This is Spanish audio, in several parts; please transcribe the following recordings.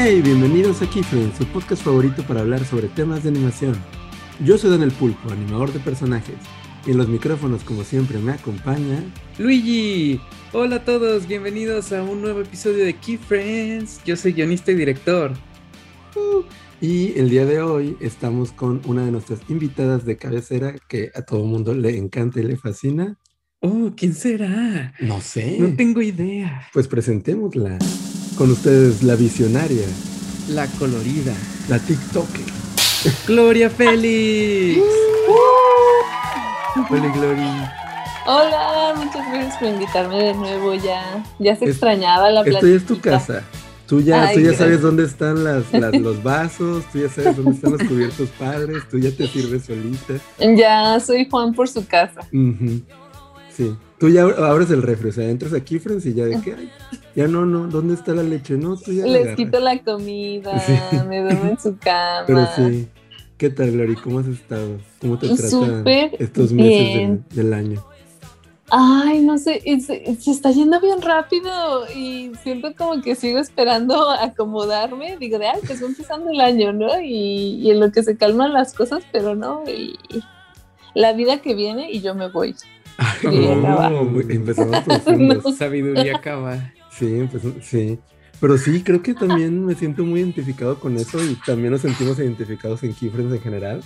Hey, bienvenidos a Keyfriends, su podcast favorito para hablar sobre temas de animación. Yo soy Daniel Pulpo, animador de personajes, y en los micrófonos, como siempre, me acompaña Luigi. Hola a todos, bienvenidos a un nuevo episodio de Keyfriends. Yo soy guionista y director. Uh, y el día de hoy estamos con una de nuestras invitadas de cabecera que a todo mundo le encanta y le fascina. Oh, ¿quién será? No sé. No tengo idea. Pues presentémosla. Con ustedes la visionaria, La colorida. la TikToker. Gloria Félix. Hola, Gloria. Hola, muchas gracias por invitarme de nuevo ya. Ya se Es- extrañaba la Esto ya es tu casa. Tú ya, Ay, tú ya sabes dónde están las, las- los vasos, tú ya sabes dónde están los cubiertos padres, tú ya te sirves solita. Ya soy Juan por su casa. Sí. Tú ya abres el refri, o sea, entras aquí, Friends, y ya de que, ay, ya no, no, ¿dónde está la leche? No, tú ya la Les agarras. quito la comida, Sí. me duermo en su cama. Pero sí. ¿Qué tal, Glory? ¿Cómo has estado? ¿Cómo te tratan estos meses del, del año? Ay, no sé, se está yendo bien rápido y siento como que sigo esperando acomodarme. Digo, de, ay, pues va empezando el año, ¿no? Y, y en lo que se calman las cosas, pero no, y la vida que viene y yo me voy. Oh, muy- empezamos profundos. No. Sabiduría acaba. Sí, sí. Pero sí, creo que también me siento muy identificado con eso y también nos sentimos identificados en Keyfriends en general,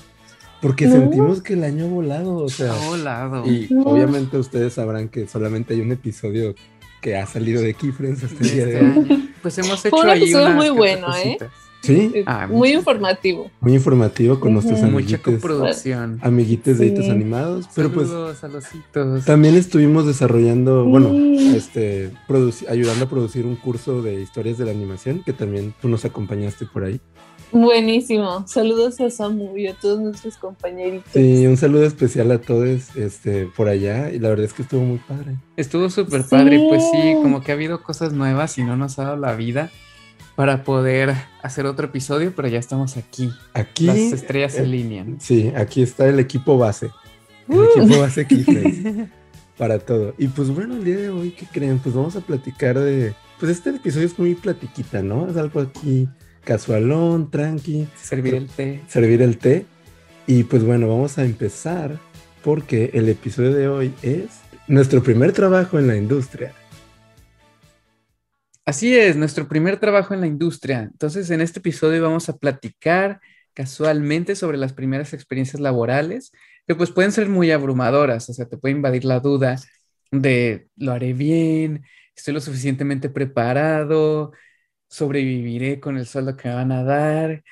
porque Mm. sentimos que el año ha volado, o sea, Ha volado. y Mm. obviamente ustedes sabrán que solamente hay un episodio que ha salido de Keyfriends hasta el día de Este hoy. año. Pues hemos hecho un ahí episodio unas muy bueno, otras ¿eh? Sí, Ah, Muy informativo. muy informativo con nuestros Ujú. Mucha amiguites, coproducción. amiguites de Sí. hitos animados, pero pues Saludos a los hitos. También estuvimos desarrollando, bueno, este, ayudando a producir un curso de historias de la animación, que también tú nos acompañaste por ahí. Buenísimo. Saludos a Samu y a todos nuestros compañeritos. Sí, un saludo especial a todos este, por allá, y la verdad es que estuvo muy padre. Estuvo súper Sí. padre, pues sí, como que ha habido cosas nuevas y no nos ha dado la vida para poder hacer otro episodio, pero ya estamos aquí. Aquí, Las estrellas se eh, alinean. sí, aquí está el equipo base, el Uh. equipo base Keyfriends para todo. Y pues bueno, el día de hoy, ¿qué creen? Pues vamos a platicar de, pues este episodio es muy platiquita, ¿no? Es algo aquí casualón, tranqui. Servir el té. servir el té. Y pues bueno, vamos a empezar porque el episodio de hoy es nuestro primer trabajo en la industria. Así es, nuestro primer trabajo en la industria. Entonces, en este episodio vamos a platicar casualmente sobre las primeras experiencias laborales, que pues pueden ser muy abrumadoras, o sea, te puede invadir la duda de lo haré bien, estoy lo suficientemente preparado, sobreviviré con el sueldo que me van a dar.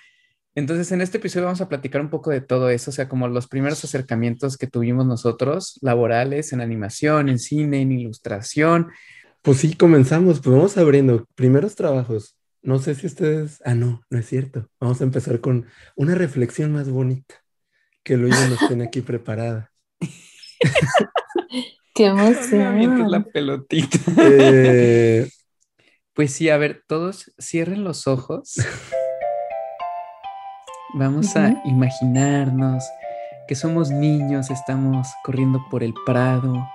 Entonces, en este episodio vamos a platicar un poco de todo eso, o sea, como los primeros acercamientos que tuvimos nosotros, laborales, en animación, en cine, en ilustración, Pues sí, comenzamos, pues vamos abriendo primeros trabajos. No sé si ustedes, ah, no, no es cierto. Vamos a empezar con una reflexión más bonita que Luis nos tiene aquí preparada. Qué No emoción. la pelotita. Eh, Pues sí, a ver, todos cierren los ojos. Vamos a imaginarnos que somos niños, estamos corriendo por el prado,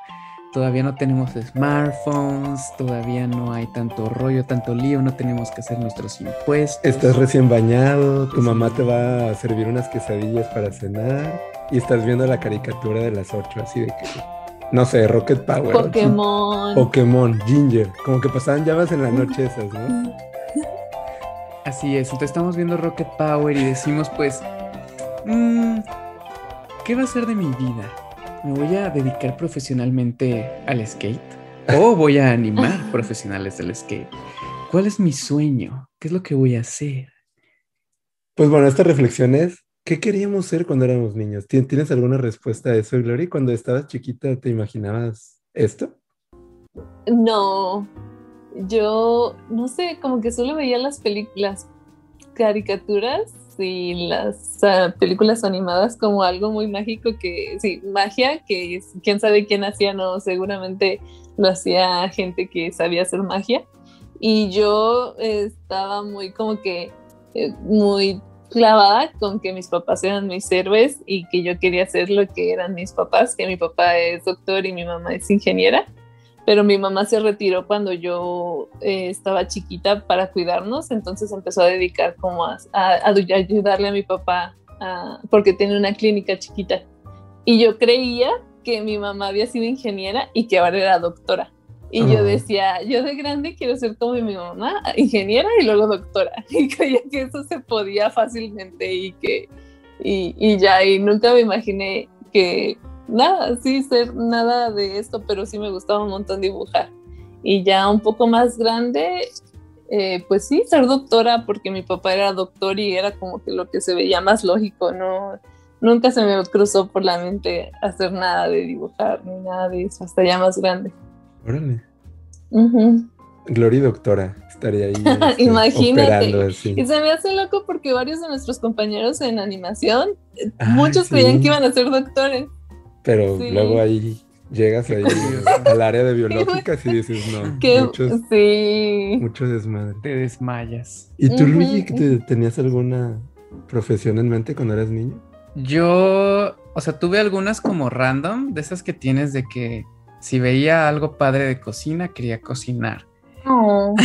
todavía no tenemos smartphones, todavía no hay tanto rollo, tanto lío, no tenemos que hacer nuestros impuestos. estás recién bañado, tu mamá te va a servir unas quesadillas para cenar y estás viendo la caricatura de las 8, así de que, no sé, Rocket Power. Pokémon. Pokémon, Ginger, como que pasaban llamas en la noche esas, ¿no? Así es, entonces estamos viendo Rocket Power y decimos pues, mm, ¿qué va a ser de mi vida? ¿Me voy a dedicar profesionalmente al skate? ¿O voy a animar profesionales del skate? ¿Cuál es mi sueño? ¿Qué es lo que voy a hacer? Pues bueno, esta reflexión es, ¿qué queríamos ser cuando éramos niños? ¿Tien- ¿Tienes alguna respuesta a eso, Glory? Cuando estabas chiquita, ¿te imaginabas esto? No, yo no sé, como que solo veía las películas, caricaturas y las ah, películas animadas como algo muy mágico que, sí, magia, que quién sabe quién hacía, no, seguramente lo hacía gente que sabía hacer magia. Y yo estaba muy como que, eh, muy clavada con que mis papás eran mis héroes y que yo quería hacer lo que eran mis papás, que mi papá es doctor y mi mamá es ingeniera pero mi mamá se retiró cuando yo eh, estaba chiquita para cuidarnos, entonces empezó a dedicar como a, ayudarle a mi papá porque tiene una clínica chiquita. Y yo creía que mi mamá había sido ingeniera y que ahora era doctora. Y yo decía, yo de grande quiero ser como mi mamá, ingeniera y luego doctora. Y creía que eso se podía fácilmente y que, y, y ya, y nunca me imaginé que nada, sí, ser nada de esto, pero sí me gustaba un montón dibujar. Y ya un poco más grande, eh, pues sí, ser doctora, porque mi papá era doctor y era como que lo que se veía más lógico, ¿no? Nunca se me cruzó por la mente hacer nada de dibujar ni nada de eso, hasta ya más grande. Órale. Gloria doctora estaría ahí. Este, Imagínate. Y se me hace loco porque varios de nuestros compañeros en animación, muchos creían que iban a ser doctores. Pero luego ahí llegas ahí al área de biológicas y dices, no, muchos, sí. mucho desmadre. Te desmayas. ¿Y tú, Luigi, tenías alguna profesión en mente cuando eras niño? Yo, o sea, tuve algunas como random, de esas que tienes de que si veía algo padre de cocina, quería cocinar. Oh.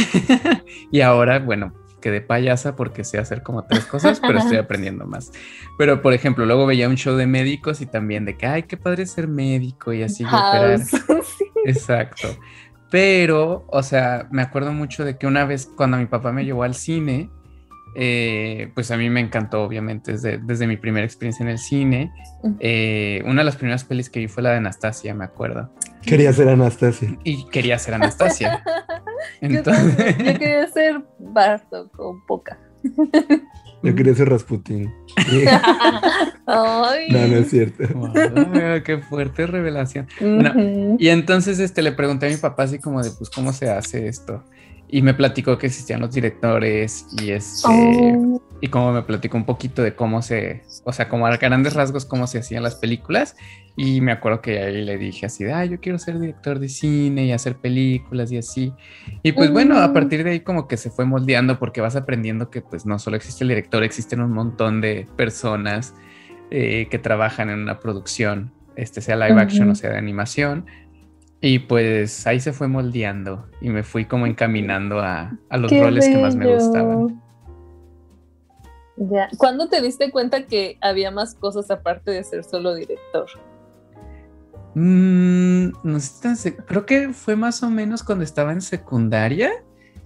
y ahora, bueno, quedé payasa porque sé hacer como tres cosas, pero estoy aprendiendo más. Pero, por ejemplo, luego veía un show de médicos y también de que, ay, qué padre ser médico y así operar. Exacto. Pero, o sea, me acuerdo mucho de que una vez cuando mi papá me llevó al cine, eh, pues a mí me encantó, obviamente, desde, desde mi primera experiencia en el cine. Eh, una de las primeras pelis que vi fue la de Anastasia, me acuerdo. Quería ser Anastasia. Y quería ser Anastasia. Entonces... yo, quería ser Bartok o Poca. Yo quería ser Rasputin. No, no es cierto. qué fuerte revelación. y entonces este, le pregunté a mi papá así como de, pues, ¿cómo se hace esto? y me platicó que existían los directores y este oh. Y como me platicó un poquito de cómo se, o sea, como a grandes rasgos cómo se hacían las películas. Y me acuerdo que ahí le dije así, ah, yo quiero ser director de cine y hacer películas y así. Y pues bueno, a partir de ahí como que se fue moldeando porque vas aprendiendo que pues no solo existe el director, existen un montón de personas eh, que trabajan en una producción, este sea live action o sea de animación. Y pues ahí se fue moldeando y me fui como encaminando a, los roles que más me gustaban. Ya. ¿Cuándo te diste cuenta que había más cosas aparte de ser solo director? Mm, no sé, creo que fue más o menos cuando estaba en secundaria.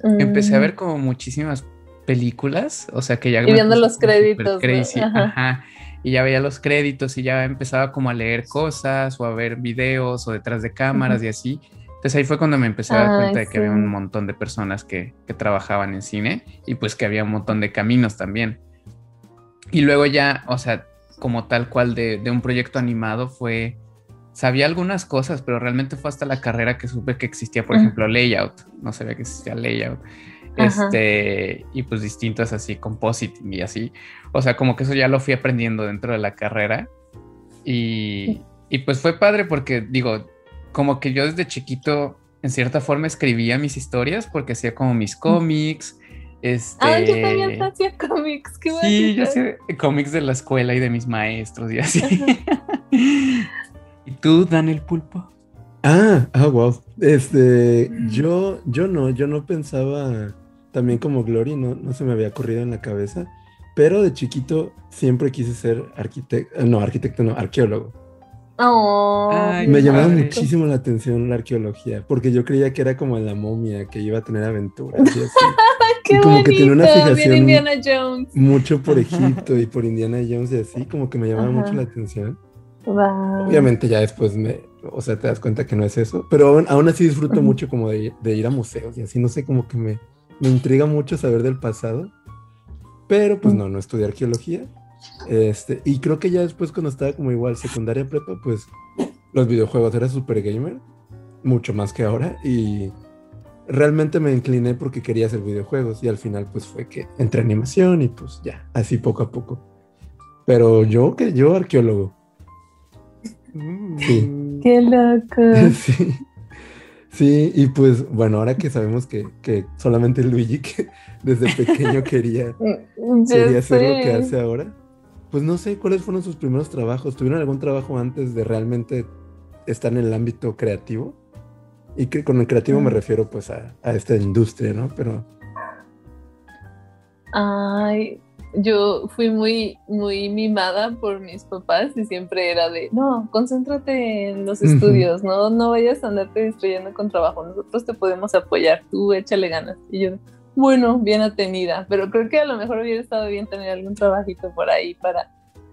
Empecé a mm. ver como muchísimas películas, o sea que ya... Y viendo los créditos. Ajá y ya veía los créditos y ya empezaba como a leer cosas o a ver videos o detrás de cámaras y así. Entonces ahí fue cuando me empecé a dar cuenta de que había un montón de personas que, que, trabajaban en cine y pues que había un montón de caminos también. Y luego ya, o sea, como tal cual de, de un proyecto animado fue, sabía algunas cosas, pero realmente fue hasta la carrera que supe que existía, por ejemplo, layout. No sabía que existía layout. Este, y pues distintas así, compositing y así. O sea, como que eso ya lo fui aprendiendo dentro de la carrera. Y, y pues fue padre porque, digo, como que yo desde chiquito, en cierta forma, escribía mis historias porque hacía como mis cómics. Este... Ah, yo también hacía cómics, qué Sí, yo hacía cómics de la escuela y de mis maestros y así. ¿Y tú, Daniel Pulpo? Ah, ah, wow. Este, yo, yo no, yo no pensaba también como Glory, no, no se me había ocurrido en la cabeza, pero de chiquito siempre quise ser arquitecto, no, arquitecto no, arqueólogo. Oh, me llamaba muchísimo la atención la arqueología, porque yo creía que era como la momia, que iba a tener aventuras y así. Qué como que tenía una fijación Indiana Jones. mucho por Egipto y por Indiana Jones y así, como que me llamaba mucho la atención. Obviamente ya después me, o sea, te das cuenta que no es eso, pero aún, así disfruto mucho como de, de, ir a museos y así, no sé, como que me, me intriga mucho saber del pasado, pero pues no, no estudié arqueología. Este, y creo que ya después cuando estaba como igual secundaria prepa, pues los videojuegos era super gamer, mucho más que ahora, y realmente me incliné porque quería hacer videojuegos y al final pues fue que entré animación y pues ya, así poco a poco. Pero yo que yo arqueólogo. Sí. Qué loco. sí. Sí, y pues bueno, ahora que sabemos que, solamente Luigi, que desde pequeño quería, quería hacer lo que hace ahora, pues no sé cuáles fueron sus primeros trabajos. ¿Tuvieron algún trabajo antes de realmente estar en el ámbito creativo? Y que con el creativo me refiero pues a, a esta industria, ¿no? Pero... Ay, yo fui muy, muy mimada por mis papás y siempre era de, no, concéntrate en los estudios, no, no vayas a andarte distrayendo con trabajo, nosotros te podemos apoyar, tú échale ganas. Y yo, bueno, bien atenida, pero creo que a lo mejor hubiera estado bien tener algún trabajito por ahí para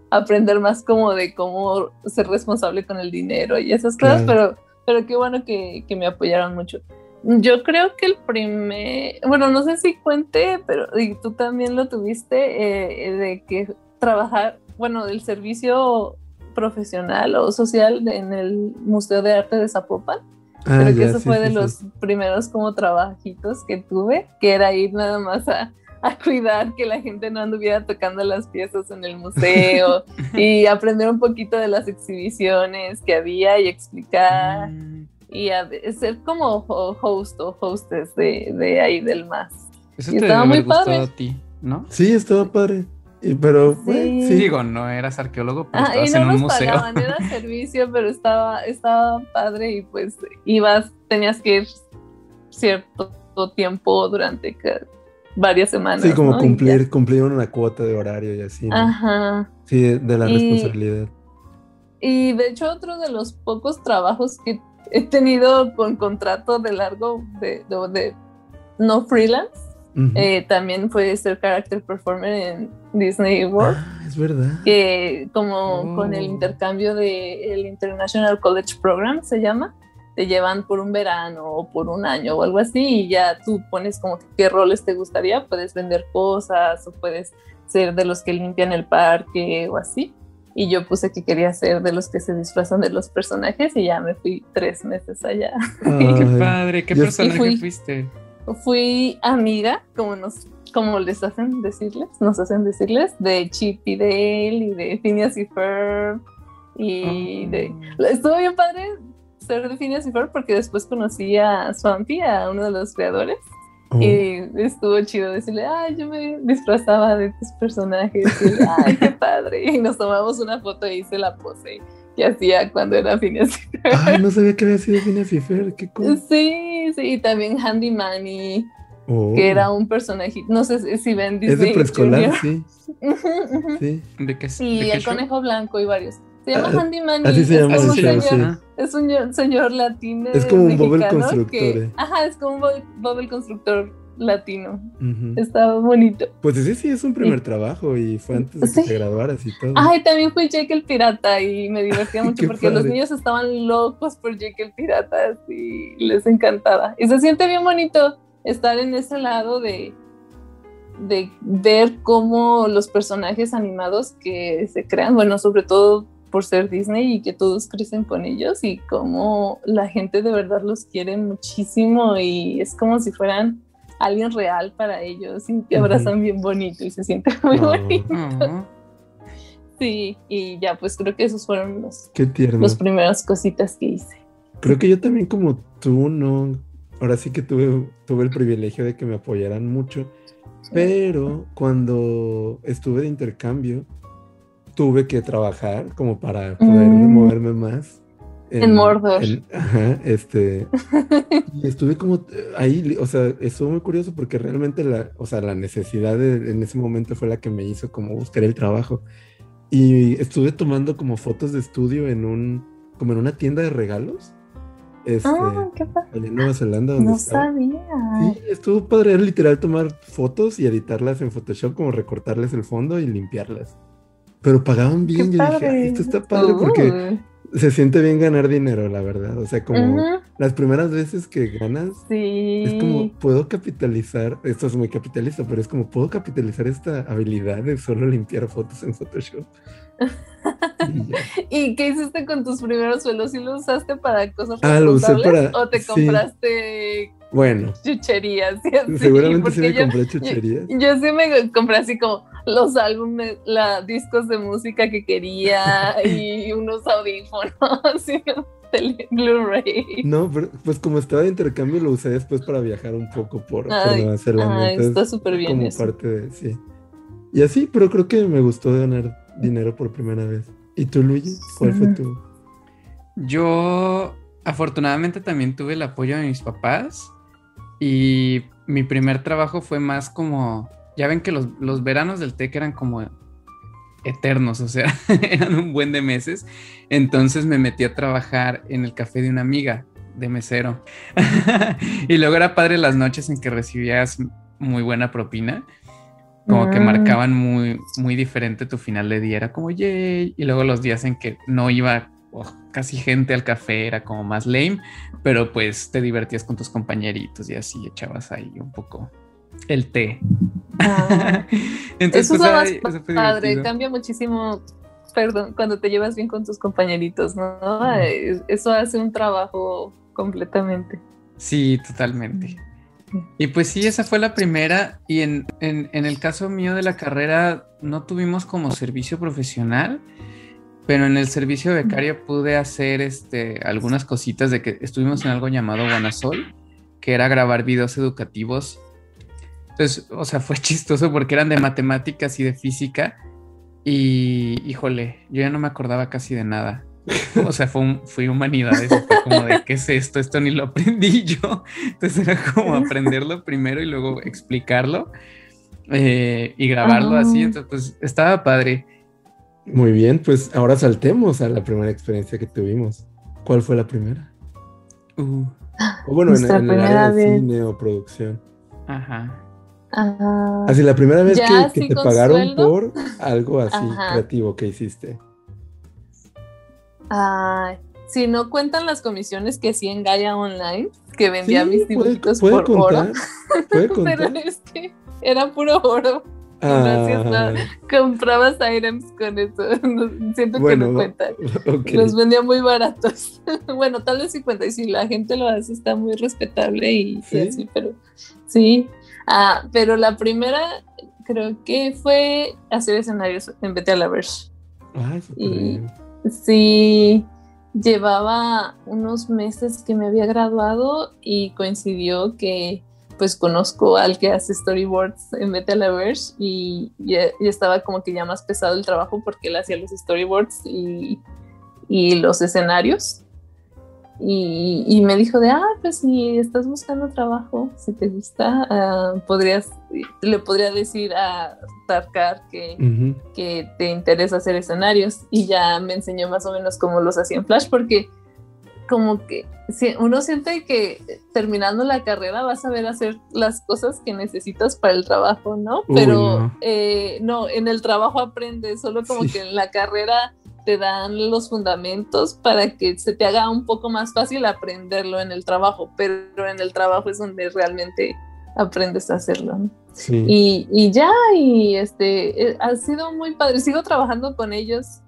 aprender más como de cómo ser responsable con el dinero y esas cosas, pero, pero qué bueno que, que me apoyaron mucho. Yo creo que el primer, bueno, no sé si cuente, pero y tú también lo tuviste, eh, de que trabajar, bueno, del servicio profesional o social en el Museo de Arte de Zapopan. Ah, creo que eso fue de los primeros como trabajitos que tuve, que era ir nada más a, a cuidar que la gente no anduviera tocando las piezas en el museo y aprender un poquito de las exhibiciones que había y explicar. Mm y a ser como host o hostess de, de ahí del más. Eso te estaba muy padre. a ti, ¿no? Sí, estaba padre. Y, pero, sí. sí. digo, no eras arqueólogo, pero ah, estabas y no en un nos museo. Pagaban, era servicio, pero estaba, estaba padre y pues ibas, tenías que ir cierto tiempo durante varias semanas. Sí, como cumplir, cumplir una cuota de horario y así. Ajá. Sí, de la responsabilidad. Y de hecho, otro de los pocos trabajos que he tenido con contrato de largo, de, de, no freelance. Eh, también fue ser character performer en Disney World. Ah, es verdad. Que como con el oh. intercambio del el International College Program se llama, te llevan por un verano o por un año o algo así y ya tú pones como qué roles te gustaría, puedes vender cosas o puedes ser de los que limpian el parque o así y yo puse que quería ser de los que se disfrazan de los personajes y ya me fui tres meses allá. qué padre, ¿qué personaje fuiste? Fui amiga, como nos como les hacen decirles, nos hacen decirles, de Chip y Dale y de Phineas y Ferb y de... Oh. Estuvo bien padre ser de Phineas y Ferb porque después conocí a Swampy, a uno de los creadores. Y estuvo chido decirle, ay, yo me disfrazaba de tus personajes. Y, ay, qué padre. Y nos tomamos una foto y hice la pose que hacía cuando era Phineas Ay, no sabía que había sido Phineas y qué cool. Sí, sí, y también Handy Manny, oh. que era un personaje, no sé si ven Disney. Es de preescolar, sí. sí. ¿De qué, y el conejo blanco y varios. Se llama ah, Handy Manny. Así se llama es, un señor, es un señor latino. Es como un Bob el constructor. Eh. ajá, es como un Bob el constructor latino. Estaba bonito. Pues ese sí es un primer trabajo y fue antes de que te graduaras y todo. Ay, también fui Jake el pirata y me divertía mucho porque los niños estaban locos por Jake el pirata y les encantaba. Y se siente bien bonito estar en ese lado de de ver cómo los personajes animados que se crean, bueno, sobre todo por ser Disney y que todos crecen con ellos y como la gente de verdad los quiere muchísimo y es como si fueran alguien real para ellos y te abrazan bien bonito y se siente muy ah. bonito. Sí, y ya pues creo que esos fueron los, Qué los primeras cositas que hice. Creo que yo también como tú, no, ahora sí que tuve, tuve el privilegio de que me apoyaran mucho, pero cuando estuve de intercambio, tuve que trabajar como para poder mm. moverme más. En, Mordor. ajá, este. y estuve como ahí, o sea, estuvo muy curioso porque realmente la, o sea, la necesidad en ese momento fue la que me hizo como buscar el trabajo. Y estuve tomando como fotos de estudio en un, como en una tienda de regalos. Este, ah, qué En Nueva Zelanda. no sabía. Sí, estuvo padre, era literal tomar fotos y editarlas en Photoshop, como recortarles el fondo y limpiarlas pero pagaban bien. Yo dije, esto está padre porque se siente bien ganar dinero, la verdad. O sea, como las primeras veces que ganas, es como puedo capitalizar, esto es muy capitalista, pero es como puedo capitalizar esta habilidad de solo limpiar fotos en Photoshop. y, qué hiciste con tus primeros suelos? ¿Sí lo usaste para cosas ah, lo usé para, o te compraste bueno. chucherías? Seguramente sí me compré chucherías. Yo, sí me compré así como los álbumes, los discos de música que quería y unos audífonos y Blu-ray. No, pero pues como estaba de intercambio lo usé después para viajar un poco por, Nueva Zelanda. está súper bien Como parte de, sí. Y así, pero creo que me gustó ganar dinero por primera vez. ¿Y tú, Luigi? ¿Cuál fue tu...? Yo afortunadamente también tuve el apoyo de mis papás y mi primer trabajo fue más como, ya ven que los, los veranos del TEC eran como eternos, o sea, eran un buen de meses. Entonces me metí a trabajar en el café de una amiga de mesero. y luego era padre las noches en que recibías muy buena propina. Como que mm. marcaban muy, muy diferente tu final de día. Era como, yay. Y luego los días en que no iba casi gente al café, era como más lame. Pero pues te divertías con tus compañeritos y así echabas ahí un poco el té. Ah. Entonces, eso es pues, más padre, cambia muchísimo, perdón, cuando te llevas bien con tus compañeritos, ¿no? Eso hace un trabajo completamente. Sí, totalmente. Y pues sí, esa fue la primera. Y en, en, el caso mío de la carrera, no tuvimos como servicio profesional, pero en el servicio becario pude hacer este, algunas cositas de que estuvimos en algo llamado Guanasol, que era grabar videos educativos entonces, o sea, fue chistoso porque eran de matemáticas y de física. Y, híjole, yo ya no me acordaba casi de nada. O sea, fue fui humanidades, fue como de qué es esto, esto ni lo aprendí yo. Entonces era como aprenderlo primero y luego explicarlo eh, y grabarlo así. Entonces, pues estaba padre. Muy bien, pues ahora saltemos a la primera experiencia que tuvimos. ¿Cuál fue la primera? Uh. o bueno, en, en el área de cine o producción. Ajá. Ah, así la primera vez que, te pagaron por algo así creativo que hiciste. si no cuentan las comisiones que sí en Gaia Online, que vendía mis dibujitos por oro. Pero es que era puro oro. Ah. comprabas items con eso. siento que no cuentan. Los vendía muy baratos. bueno, tal vez sí cuenta. Y si la gente lo hace, está muy respetable y, y así, pero sí. Ah, pero la primera creo que fue hacer escenarios en Vete a la Verge. y sí, llevaba unos meses que me había graduado y coincidió que pues conozco al que hace storyboards en Vete a la Verge y, estaba como que ya más pesado el trabajo porque él hacía los storyboards y, y los escenarios. Y, me dijo de, ah, pues si estás buscando trabajo, si te gusta, ah, podrías, le podría decir a Tarkar que, que te interesa hacer escenarios y ya me enseñó más o menos cómo los hacía en Flash porque como que uno siente que terminando la carrera vas a ver hacer las cosas que necesitas para el trabajo, ¿no? Pero no. Eh, no, en el trabajo aprendes, solo como que en la carrera te dan los fundamentos para que se te haga un poco más fácil aprenderlo en el trabajo, pero en el trabajo es donde realmente aprendes a hacerlo. Y, y, ya, y este, eh, ha sido muy padre, sigo trabajando con ellos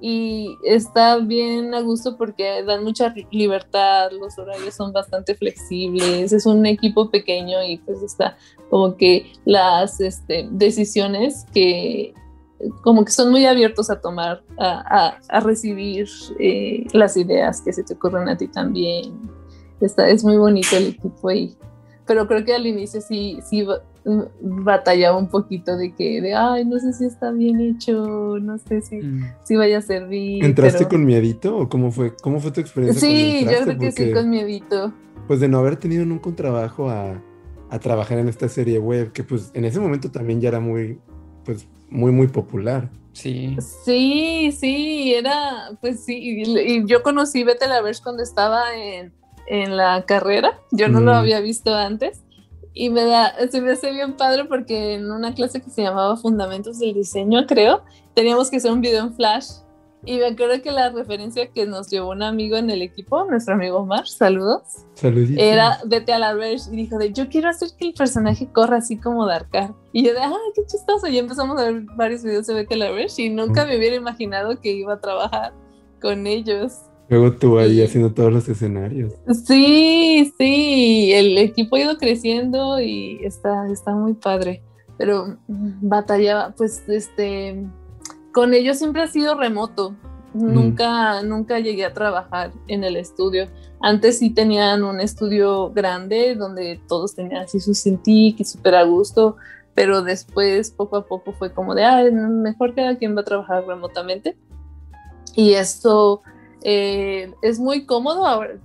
y está bien a gusto porque dan mucha libertad, los horarios son bastante flexibles, es un equipo pequeño y pues está como que las este, decisiones que como que son muy abiertos a tomar, a, a, recibir eh, las ideas que se te ocurren a ti también. Está, es muy bonito el equipo ahí. Pero creo que al inicio sí, sí batallaba un poquito de que, de, ay, no sé si está bien hecho, no sé si, mm. si vaya a servir. ¿Entraste con miedito o cómo fue, cómo fue tu experiencia? Sí, yo creo que sí, con miedito. Pues de no haber tenido nunca un trabajo a, a trabajar en esta serie web, que pues en ese momento también ya era muy, pues muy, muy popular. Sí. Sí, sí, era, pues sí, y, yo conocí Vete la Verge cuando estaba en, la carrera, yo no lo mm. había visto antes, y me da, se me hace bien padre porque en una clase que se llamaba Fundamentos del Diseño, creo, teníamos que hacer un video en Flash y me acuerdo que la referencia que nos llevó un amigo en el equipo, nuestro amigo Mar, saludos. Saluditos. Era vete a la verge y dijo de yo quiero hacer que el personaje corra así como Darkar. Y yo de ah, qué chistoso. Y empezamos a ver varios videos de vete a la verge y nunca me hubiera imaginado que iba a trabajar con ellos. Luego tú ahí haciendo todos los escenarios. Sí, sí, el equipo ha ido creciendo y está, está muy padre. Pero mm, batallaba, pues este con ellos siempre ha sido remoto. Nunca, nunca llegué a trabajar en el estudio. Antes sí tenían un estudio grande donde todos tenían así su cintic y súper a gusto, pero después poco a poco fue como de, ah, mejor cada quien va a trabajar remotamente. Y esto eh, es muy cómodo ahora.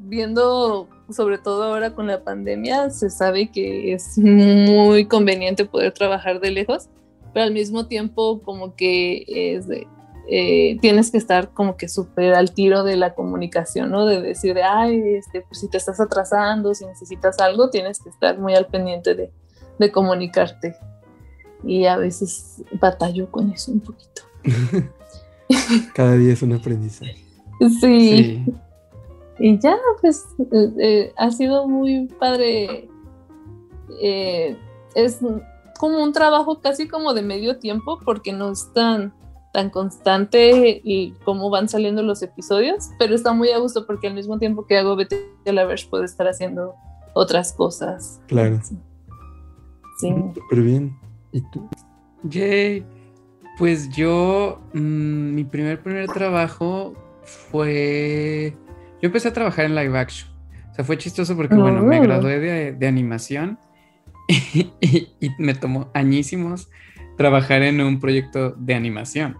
viendo sobre todo ahora con la pandemia, se sabe que es muy conveniente poder trabajar de lejos, pero al mismo tiempo como que es eh, tienes que estar como que súper al tiro de la comunicación, ¿no? De decir, de, ay, este, pues si te estás atrasando, si necesitas algo, tienes que estar muy al pendiente de, de comunicarte. Y a veces batallo con eso un poquito. Cada día es un aprendizaje. Sí. Y ya, pues eh, eh, ha sido muy padre. Eh, es como un trabajo casi como de medio tiempo porque no es tan, tan constante y cómo van saliendo los episodios, pero está muy a gusto porque al mismo tiempo que hago Betty la Verge puedo estar haciendo otras cosas. Claro. Sí. Pero bien. ¿Y tú? Yay. Pues yo, mm, mi primer primer trabajo fue, yo empecé a trabajar en live action. O sea, fue chistoso porque, bueno, me ah. gradué de, animación y, me tomó añísimos trabajar en un proyecto de animación.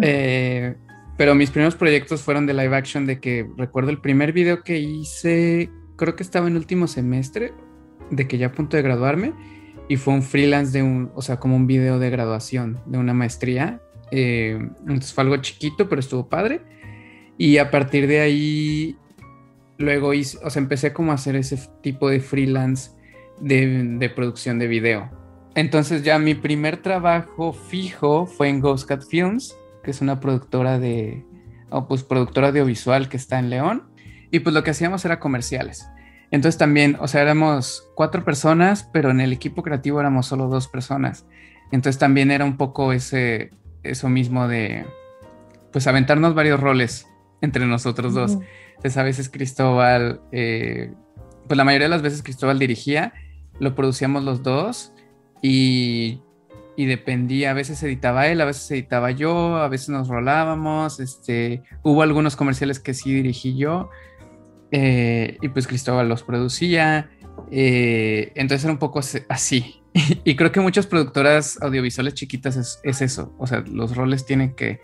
Eh, pero mis primeros proyectos fueron de live action, de que recuerdo el primer video que hice, creo que estaba en último semestre, de que ya a punto de graduarme y fue un freelance de un, o sea, como un video de graduación de una maestría. Eh, entonces fue algo chiquito, pero estuvo padre. Y a partir de ahí, luego hice, o sea, empecé como a hacer ese tipo de freelance de, producción de video. Entonces ya mi primer trabajo fijo fue en Ghost Cat Films, que es una productora de, o pues productora audiovisual que está en León. Y pues lo que hacíamos era comerciales. Entonces también, o sea, éramos cuatro personas, pero en el equipo creativo éramos solo dos personas. Entonces también era un poco ese, eso mismo de, pues, aventarnos varios roles entre nosotros dos. Entonces a veces Cristóbal, eh, pues la mayoría de las veces Cristóbal dirigía, lo producíamos los dos y, y, dependía, a veces editaba él, a veces editaba yo, a veces nos rolábamos, este, hubo algunos comerciales que sí dirigí yo eh, y pues Cristóbal los producía. Eh, entonces era un poco así. y creo que muchas productoras audiovisuales chiquitas es, eso. O sea, los roles tienen que.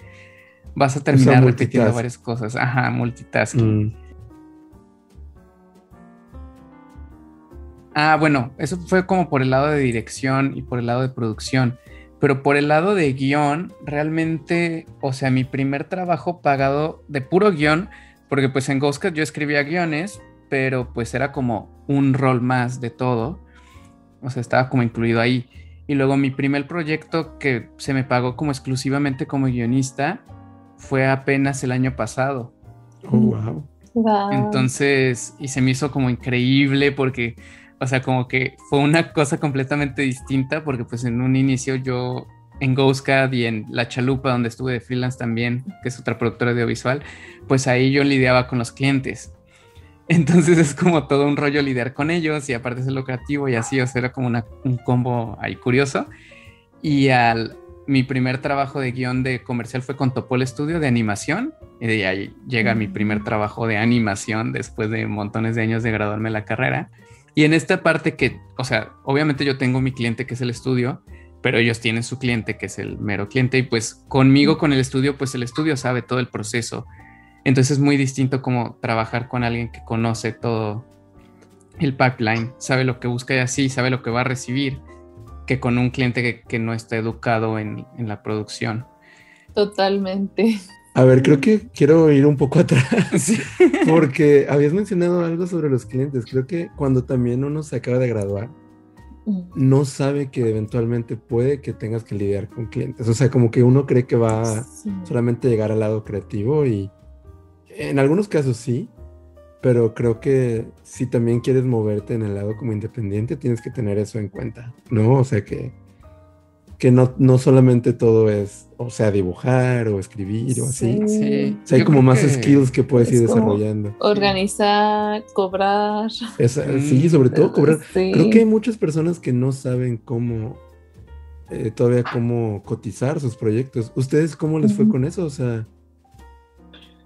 Vas a terminar repitiendo varias cosas. Ajá, multitasking. Mm. Ah, bueno, eso fue como por el lado de dirección y por el lado de producción. Pero por el lado de guion, realmente, o sea, mi primer trabajo pagado de puro guion porque pues en Ghostcat yo escribía guiones, pero pues era como un rol más de todo. O sea, estaba como incluido ahí. Y luego mi primer proyecto que se me pagó como exclusivamente como guionista fue apenas el año pasado. Oh, wow. wow. Entonces, y se me hizo como increíble porque, o sea, como que fue una cosa completamente distinta porque pues en un inicio yo en Ghostcat y en La Chalupa, donde estuve de freelance también, que es otra productora audiovisual, pues ahí yo lidiaba con los clientes. Entonces es como todo un rollo lidiar con ellos y aparte es lo creativo y así, o sea, era como un combo ahí curioso. Y al, mi primer trabajo de guion de comercial fue con Topol Studio de animación y de ahí llega mi primer mm. trabajo de animación después de montones de años de graduarme la carrera. Y en esta parte que, o sea, obviamente yo tengo mi cliente que es el estudio, pero ellos tienen su cliente que es el mero cliente y pues conmigo, con el estudio, pues el estudio sabe todo el proceso. Entonces es muy distinto como trabajar con alguien que conoce todo el pipeline, sabe lo que busca y así, sabe lo que va a recibir, que con un cliente que, no está educado en, en la producción. Totalmente. A ver, creo que quiero ir un poco atrás, porque habías mencionado algo sobre los clientes. Creo que cuando también uno se acaba de graduar, no sabe que eventualmente puede que tengas que lidiar con clientes. O sea, como que uno cree que va solamente a llegar al lado creativo y en algunos casos sí, pero creo que si también quieres moverte en el lado como independiente, tienes que tener eso en cuenta, ¿no? O sea que que no, no solamente todo es, o sea, dibujar o escribir o así. Sí. O sea, hay como más skills que puedes ir desarrollando. Organizar, cobrar. sí, sobre todo cobrar. Creo que hay muchas personas que no saben cómo, eh, todavía cómo cotizar sus proyectos. ¿Ustedes cómo les fue con eso? O sea,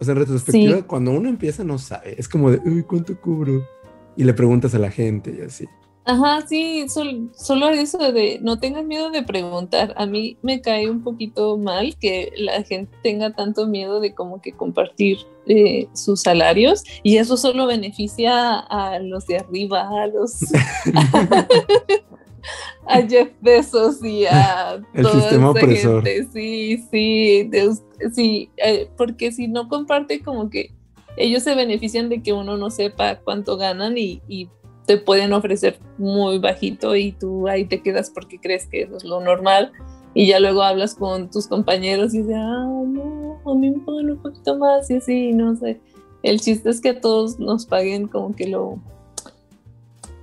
o sea, en retrospectiva, cuando uno empieza no sabe. Es como de, uy, ¿cuánto cubro? Y le preguntas a la gente y así. Ajá, sí, solo eso de no tengas miedo de preguntar. A mí me cae un poquito mal que la gente tenga tanto miedo de como que compartir eh, sus salarios y eso solo beneficia a los de arriba, a los a Jeff Bezos y a el sistema opresor. Sí, sí, sí, eh, porque si no comparte como que ellos se benefician de que uno no sepa cuánto ganan y, y te pueden ofrecer muy bajito y tú ahí te quedas porque crees que eso es lo normal. Y ya luego hablas con tus compañeros y dices, ah, no, a mí me pagan un poquito más y así, no sé. El chiste es que a todos nos paguen como que lo,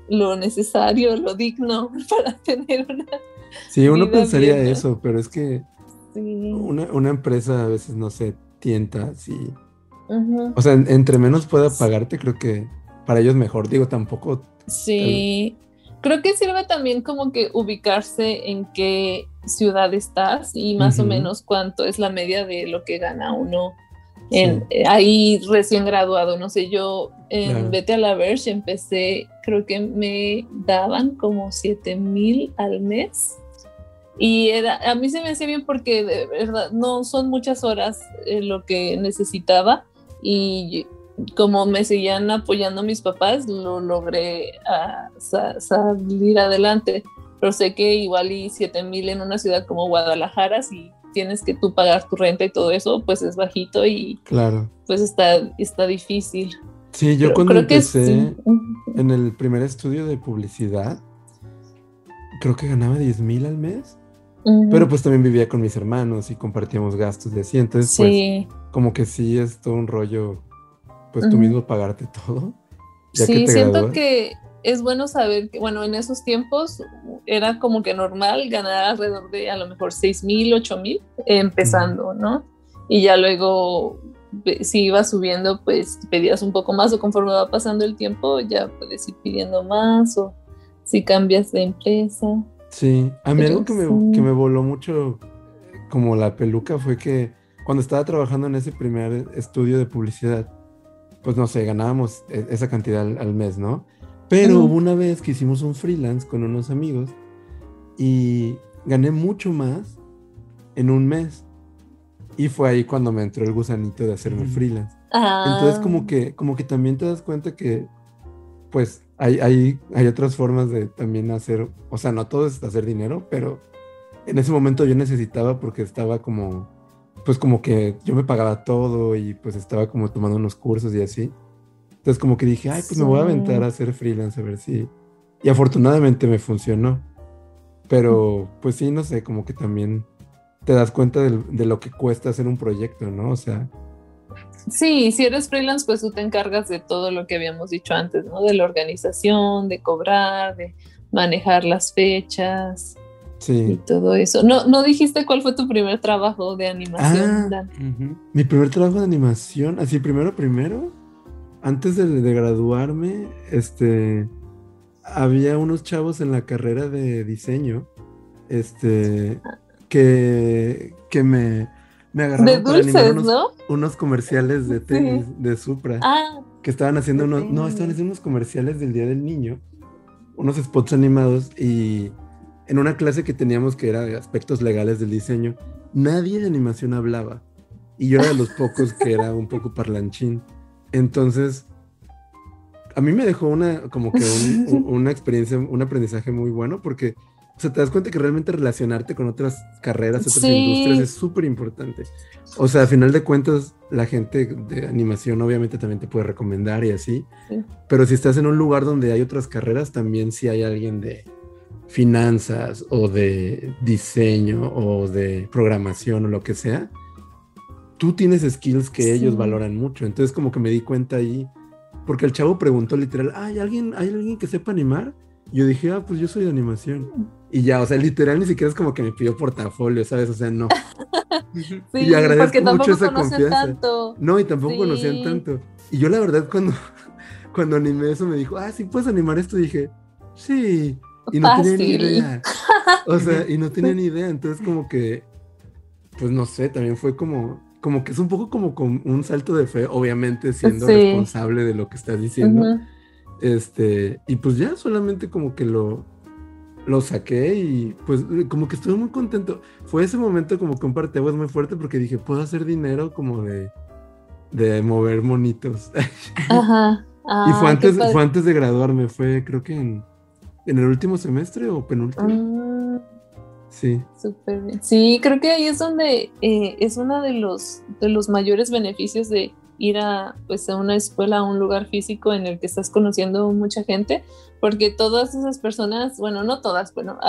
lo necesario, lo digno para tener una... Sí, uno pensaría eso, pero es que una, una, empresa a veces no se tienta así. O sea, entre menos pueda pagarte, creo que para ellos mejor. Digo, tampoco Sí, creo que sirve también como que ubicarse en qué ciudad estás y más o menos cuánto es la media de lo que gana uno en, eh, ahí recién graduado. No sé, yo en Vete a la Verge empecé, creo que me daban como 7 mil al mes. Y era, a mí se me hacía bien porque de verdad no son muchas horas eh, lo que necesitaba y como me seguían apoyando mis papás, lo logré ah, salir adelante. Pero sé que igual y 7 mil en una ciudad como Guadalajara, si tienes que tú pagar tu renta y todo eso, pues es bajito y claro. pues está, está difícil. Sí, yo cuando empecé en el primer estudio de publicidad, creo que ganaba 10 mil al mes. Pero pues también vivía con mis hermanos y compartíamos gastos de así. Entonces, pues, como que sí es todo un rollo pues tú mismo pagarte todo. sí, siento que es bueno saber que, bueno, en esos tiempos era como que normal ganar alrededor de a lo mejor 6 mil, 8 mil empezando, ¿no? Y ya luego, si ibas subiendo, pues pedías un poco más o conforme va pasando el tiempo, ya puedes ir pidiendo más o si cambias de empresa. Sí, a mí algo que me, que me voló mucho como la peluca fue que cuando estaba trabajando en ese primer estudio de publicidad, pues no sé, ganábamos e, esa cantidad al, mes, ¿no? Pero hubo una vez que hicimos un freelance con unos amigos y gané mucho más en un mes. Y fue ahí cuando me entró el gusanito de hacerme freelance. Entonces como ah. que, como que también te das cuenta que pues hay, hay, hay otras formas de también hacer, o sea, no todo es hacer dinero, pero en ese momento yo necesitaba porque estaba como pues como que yo me pagaba todo y pues estaba como tomando unos cursos y así. Entonces como que dije, ay, pues me voy a aventar a hacer freelance a ver si... Y afortunadamente me funcionó. Pero pues sí, no sé, como que también te das cuenta de, lo que cuesta hacer un proyecto, ¿no? O sea... Sí, si eres freelance, pues tú te encargas de todo lo que habíamos dicho antes, ¿no? De la organización, de cobrar, de manejar las fechas, y todo eso. No, no dijiste cuál fue tu primer trabajo de animación, ah, Mi primer trabajo de animación, así primero, primero, antes de, graduarme, este, había unos chavos en la carrera de diseño, este, que, que me, me agarraron de dulces, para unos, ¿no? unos comerciales de tenis, de Supra, ah, que estaban haciendo unos, no, estaban haciendo unos comerciales del Día del Niño, unos spots animados y en una clase que teníamos que era aspectos legales del diseño, nadie de animación hablaba. Y yo era de los pocos que era un poco parlanchín. Entonces, a mí me dejó una, como que una experiencia, un aprendizaje muy bueno porque, o sea, te das cuenta que realmente relacionarte con otras carreras, otras industrias es súper importante. O sea, a final de cuentas, la gente de animación obviamente también te puede recomendar y así. Pero si estás en un lugar donde hay otras carreras, también si hay alguien de, finanzas o de diseño o de programación o lo que sea, tú tienes skills que ellos valoran mucho. Entonces como que me di cuenta ahí, porque el chavo preguntó literal, ¿hay alguien, ¿hay alguien que sepa animar? Yo dije, ah, pues yo soy de animación. Y ya, o sea, literal ni siquiera es como que me pidió portafolio, ¿sabes? O sea, no. y agradezco mucho esa confianza. No, y tampoco conocían tanto. Y yo la verdad cuando, cuando animé eso me dijo, ah, sí puedes animar esto, dije, sí. Y no tenía ni idea. O sea, y no tenía ni idea. Entonces, como que, pues no sé, también fue como, como que es un poco como con un salto de fe, obviamente siendo responsable de lo que estás diciendo. Este, y pues ya solamente como que lo, lo saqué y pues como que estuve muy contento. Fue ese momento como que un parteaguas muy fuerte porque dije, puedo hacer dinero como de, de mover monitos. Ajá. y fue antes, fue antes de graduarme, fue creo que en, en el último semestre o penúltimo. Ah, sí. Súper bien. Sí, creo que ahí es donde eh, es uno de los, de los mayores beneficios de ir a, pues, a una escuela, a un lugar físico en el que estás conociendo mucha gente, porque todas esas personas, bueno, no todas, bueno,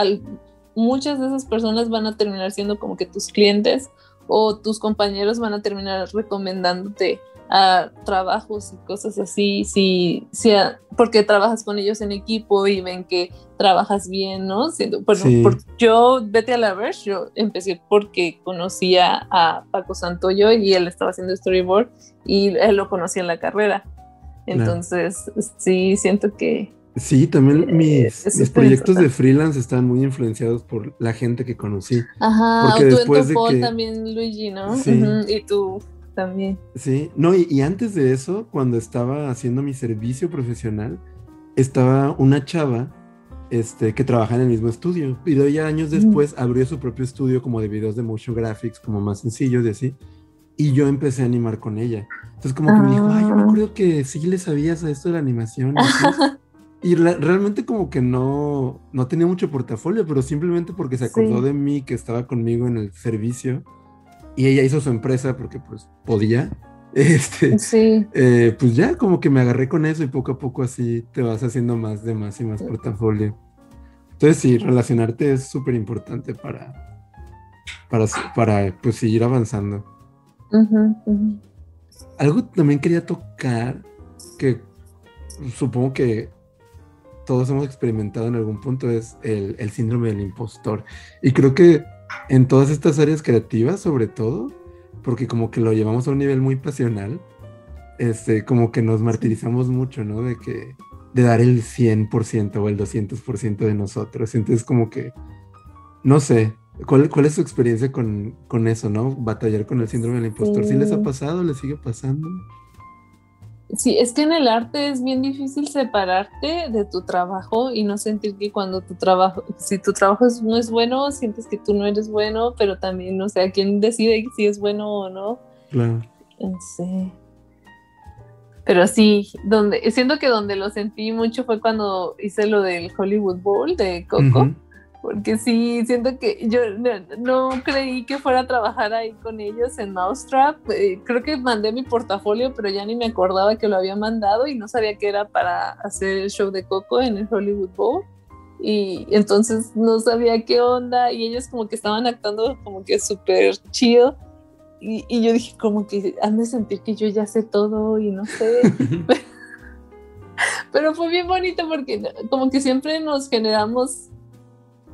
muchas de esas personas van a terminar siendo como que tus clientes o tus compañeros van a terminar recomendándote a trabajos y cosas así, si, si porque trabajas con ellos en equipo y ven que trabajas bien, ¿no? Siendo, bueno, yo, vete a la Verge, yo empecé porque conocía a Paco Santoyo y él estaba haciendo storyboard y él lo conocía en la carrera. Entonces, sí, siento que... Sí, también mis, mis proyectos de freelance están muy influenciados por la gente que conocí. Ajá, porque tú después en tu de también, Luigi, ¿no? Sí. Y tú también. Sí, no, y, antes de eso, cuando estaba haciendo mi servicio profesional, estaba una chava este, que trabaja en el mismo estudio. Y de ya años después abrió su propio estudio como de videos de motion graphics, como más sencillos y así. Y yo empecé a animar con ella. Entonces como que me dijo, ay, yo me ah. acuerdo que sí le sabías a esto de la animación. Y, realmente como que no, no tenía mucho portafolio, pero simplemente porque se acordó de mí que estaba conmigo en el servicio. Y ella hizo su empresa porque pues podía. Este, sí. Eh, pues ya como que me agarré con eso y poco a poco así te vas haciendo más de más y más portafolio. Entonces sí, relacionarte es súper importante para, para, para pues seguir avanzando. Algo también quería tocar que supongo que todos hemos experimentado en algún punto es el, síndrome del impostor. Y creo que en todas estas áreas creativas, sobre todo, porque como que lo llevamos a un nivel muy pasional, este, como que nos martirizamos mucho, ¿no? De que, de dar el 100% o el 200% de nosotros. Entonces como que, no sé, ¿Cuál, ¿Cuál, es su experiencia con, con, eso, no? Batallar con el síndrome del impostor. ¿Sí les ha pasado? ¿Les sigue pasando? Sí, es que en el arte es bien difícil separarte de tu trabajo y no sentir que cuando tu trabajo, si tu trabajo no es bueno, sientes que tú no eres bueno, pero también, no sé, ¿quién decide si es bueno o no? Claro. Sí. Pero sí, donde, siento que donde lo sentí mucho fue cuando hice lo del Hollywood Bowl de Coco porque sí, siento que yo no, creí que fuera a trabajar ahí con ellos en Mousetrap. Eh, creo que mandé mi portafolio, pero ya ni me acordaba que lo había mandado y no sabía que era para hacer el show de Coco en el Hollywood Bowl. Y entonces no sabía qué onda y ellos como que estaban actuando como que súper chido. Y, y, yo dije como que han de sentir que yo ya sé todo y no sé. pero fue bien bonito porque como que siempre nos generamos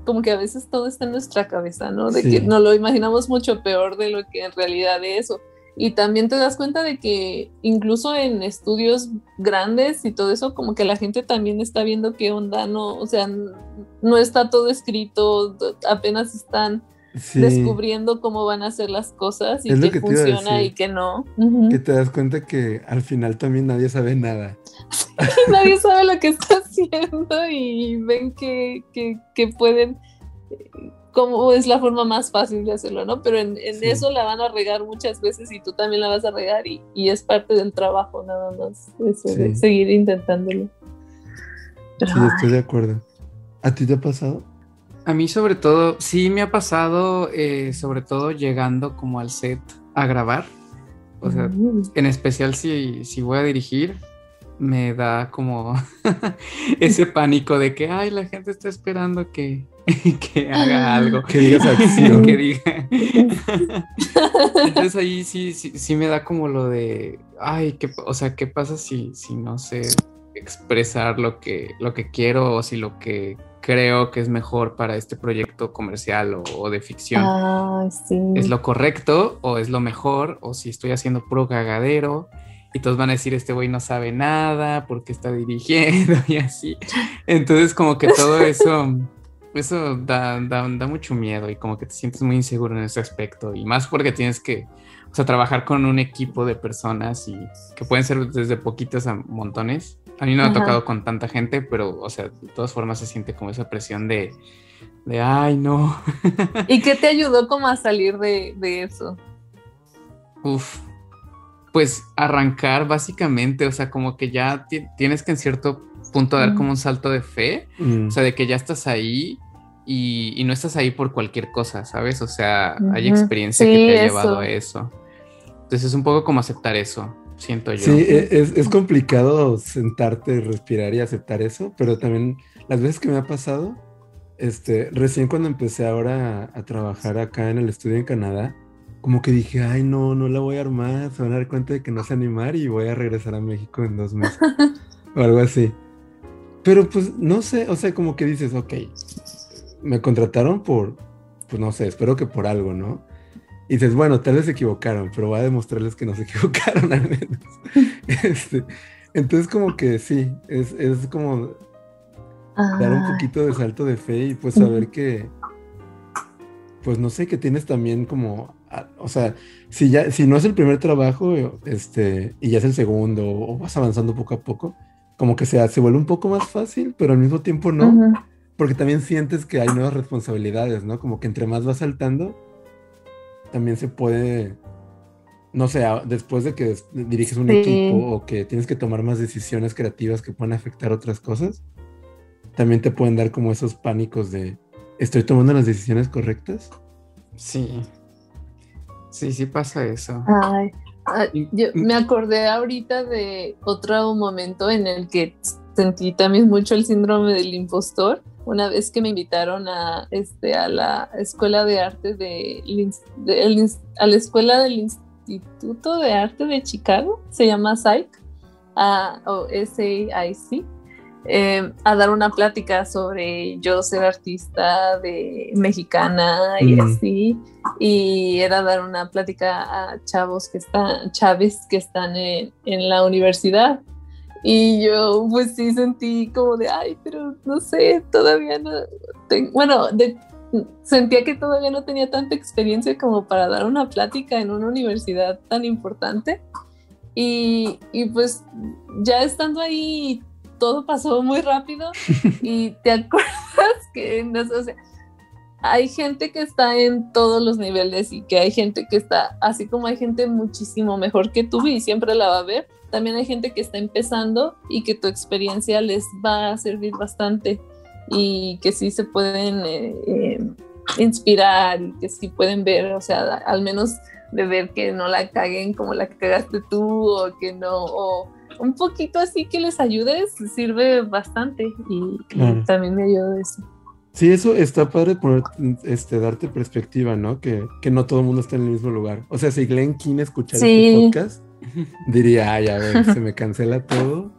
como que a veces todo está en nuestra cabeza, ¿no? De que nos lo imaginamos mucho peor de lo que en realidad es. Y también te das cuenta de que incluso en estudios grandes y todo eso, como que la gente también está viendo qué onda, no, o sea, no está todo escrito, apenas están descubriendo cómo van a hacer las cosas y qué funciona y qué no. Que te das cuenta que al final también nadie sabe nada. nadie sabe lo que está haciendo y ven que, pueden, cómo es la forma más fácil de hacerlo, ¿no? Pero en, eso la van a regar muchas veces y tú también la vas a regar y, es parte del trabajo nada más, seguir intentándolo. sí, estoy de acuerdo. ¿A ti te ha pasado? A mí sobre todo, sí me ha pasado, eh, sobre todo llegando como al set a grabar. O sea, mm. en especial si, si voy a dirigir, me da como ese pánico de que, ay, la gente está esperando que, que haga algo. Que digas acción. que diga. Entonces ahí sí, sí, sí, me da como lo de, ay, ¿qué, o sea, ¿qué pasa si, si no sé expresar lo que, lo que quiero o si lo que creo que es mejor para este proyecto comercial o, de ficción. ¿Es lo correcto o es lo mejor? O si estoy haciendo pro cagadero y todos van a decir, este güey no sabe nada porque está dirigiendo y así. Entonces como que todo eso, eso da, da, da, mucho miedo y como que te sientes muy inseguro en ese aspecto y más porque tienes que, o sea, trabajar con un equipo de personas y que pueden ser desde poquitas a montones A mí no me ha tocado con tanta gente, pero, o sea, de todas formas se siente como esa presión de, de ay, no. ¿Y qué te ayudó como a salir de, de eso? Uf, pues arrancar básicamente, o sea, como que ya tienes que en cierto punto dar como un salto de fe, mm. o sea, de que ya estás ahí y, no estás ahí por cualquier cosa, ¿sabes? O sea, hay experiencia que te ha llevado a eso. Entonces es un poco como aceptar eso, siento yo. Sí, e, es, complicado sentarte, respirar y aceptar eso, pero también las veces que me ha pasado, este, recién cuando empecé ahora a trabajar acá en el estudio en Canadá, como que dije, ay, no, no la voy a armar, se van a dar cuenta de que no sé animar y voy a regresar a México en dos meses. o algo así. Pero pues no sé, o sea, como que dices, ok, me contrataron por, pues no sé, espero que por algo, ¿no? Y dices, bueno, tal vez se equivocaron, pero voy a demostrarles que no se equivocaron al menos. Este, entonces como que sí, es, es como dar un poquito de salto de fe y pues saber que, pues no sé, que tienes también como o sea, si ya, si no es el primer trabajo, este, y ya es el segundo, o vas avanzando poco a poco, como que se, se vuelve un poco más fácil, pero al mismo tiempo no, porque también sientes que hay nuevas responsabilidades, ¿no? Como que entre más vas saltando, también se puede, no sé, después de que diriges un equipo o que tienes que tomar más decisiones creativas que pueden afectar otras cosas, también te pueden dar como esos pánicos de, ¿estoy tomando las decisiones correctas? Sí. Sí, sí pasa eso. Ay, yo me acordé ahorita de otro momento en el que sentí también mucho el síndrome del impostor. Una vez que me invitaron a, este, a la escuela de arte de, a la escuela del Instituto de Arte de Chicago, se llama SAIC, o SAIC, Em, a dar una plática sobre yo ser artista de mexicana y así. Y era dar una plática a chavos que están, chaves que están en, en la universidad. Y yo pues sí sentí como de, ay, pero no sé, todavía no, bueno, sentía que todavía no tenía tanta experiencia como para dar una plática en una universidad tan importante. Y, y pues ya estando ahí todo pasó muy rápido y te acuerdas que no sé, o sea, hay gente que está en todos los niveles y que hay gente que está, así como hay gente muchísimo mejor que tú y siempre la va a ver, también hay gente que está empezando y que tu experiencia les va a servir bastante y que sí se pueden eh, eh, inspirar y que sí pueden ver, o sea, al menos de ver que no la caguen como la cagaste tú o que no, o un poquito así que les ayudes sirve bastante y, también me ayuda eso. Sí, eso está padre poner, este, darte perspectiva, ¿no? Que, no todo el mundo está en el mismo lugar. O sea, si Glenn Keane escuchara este podcast, diría, ay, a ver, se me cancela todo,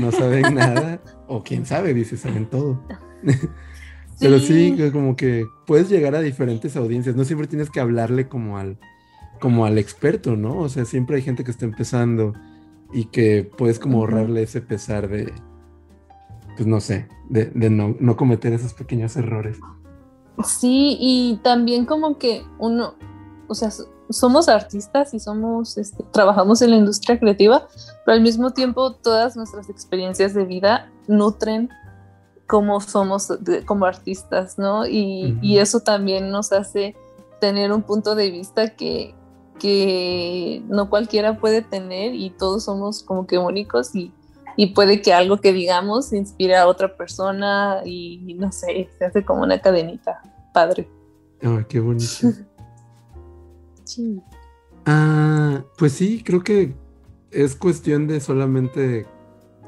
no saben nada, o quién sabe, dice, saben todo. Pero sí, como que puedes llegar a diferentes audiencias, no siempre tienes que hablarle como al, como al experto, ¿no? O sea, siempre hay gente que está empezando y que puedes como ahorrarle ese pesar de, pues no sé, de, no, cometer esos pequeños errores. Sí, y también como que uno, o sea, somos artistas y somos, este, trabajamos en la industria creativa, pero al mismo tiempo todas nuestras experiencias de vida nutren cómo somos como artistas, ¿no? Y, y, eso también nos hace tener un punto de vista que, que no cualquiera puede tener y todos somos como que únicos y, puede que algo que digamos inspire a otra persona y no sé, se hace como una cadenita. Padre. Ay, qué bonito. sí. Ah, pues sí, creo que es cuestión de solamente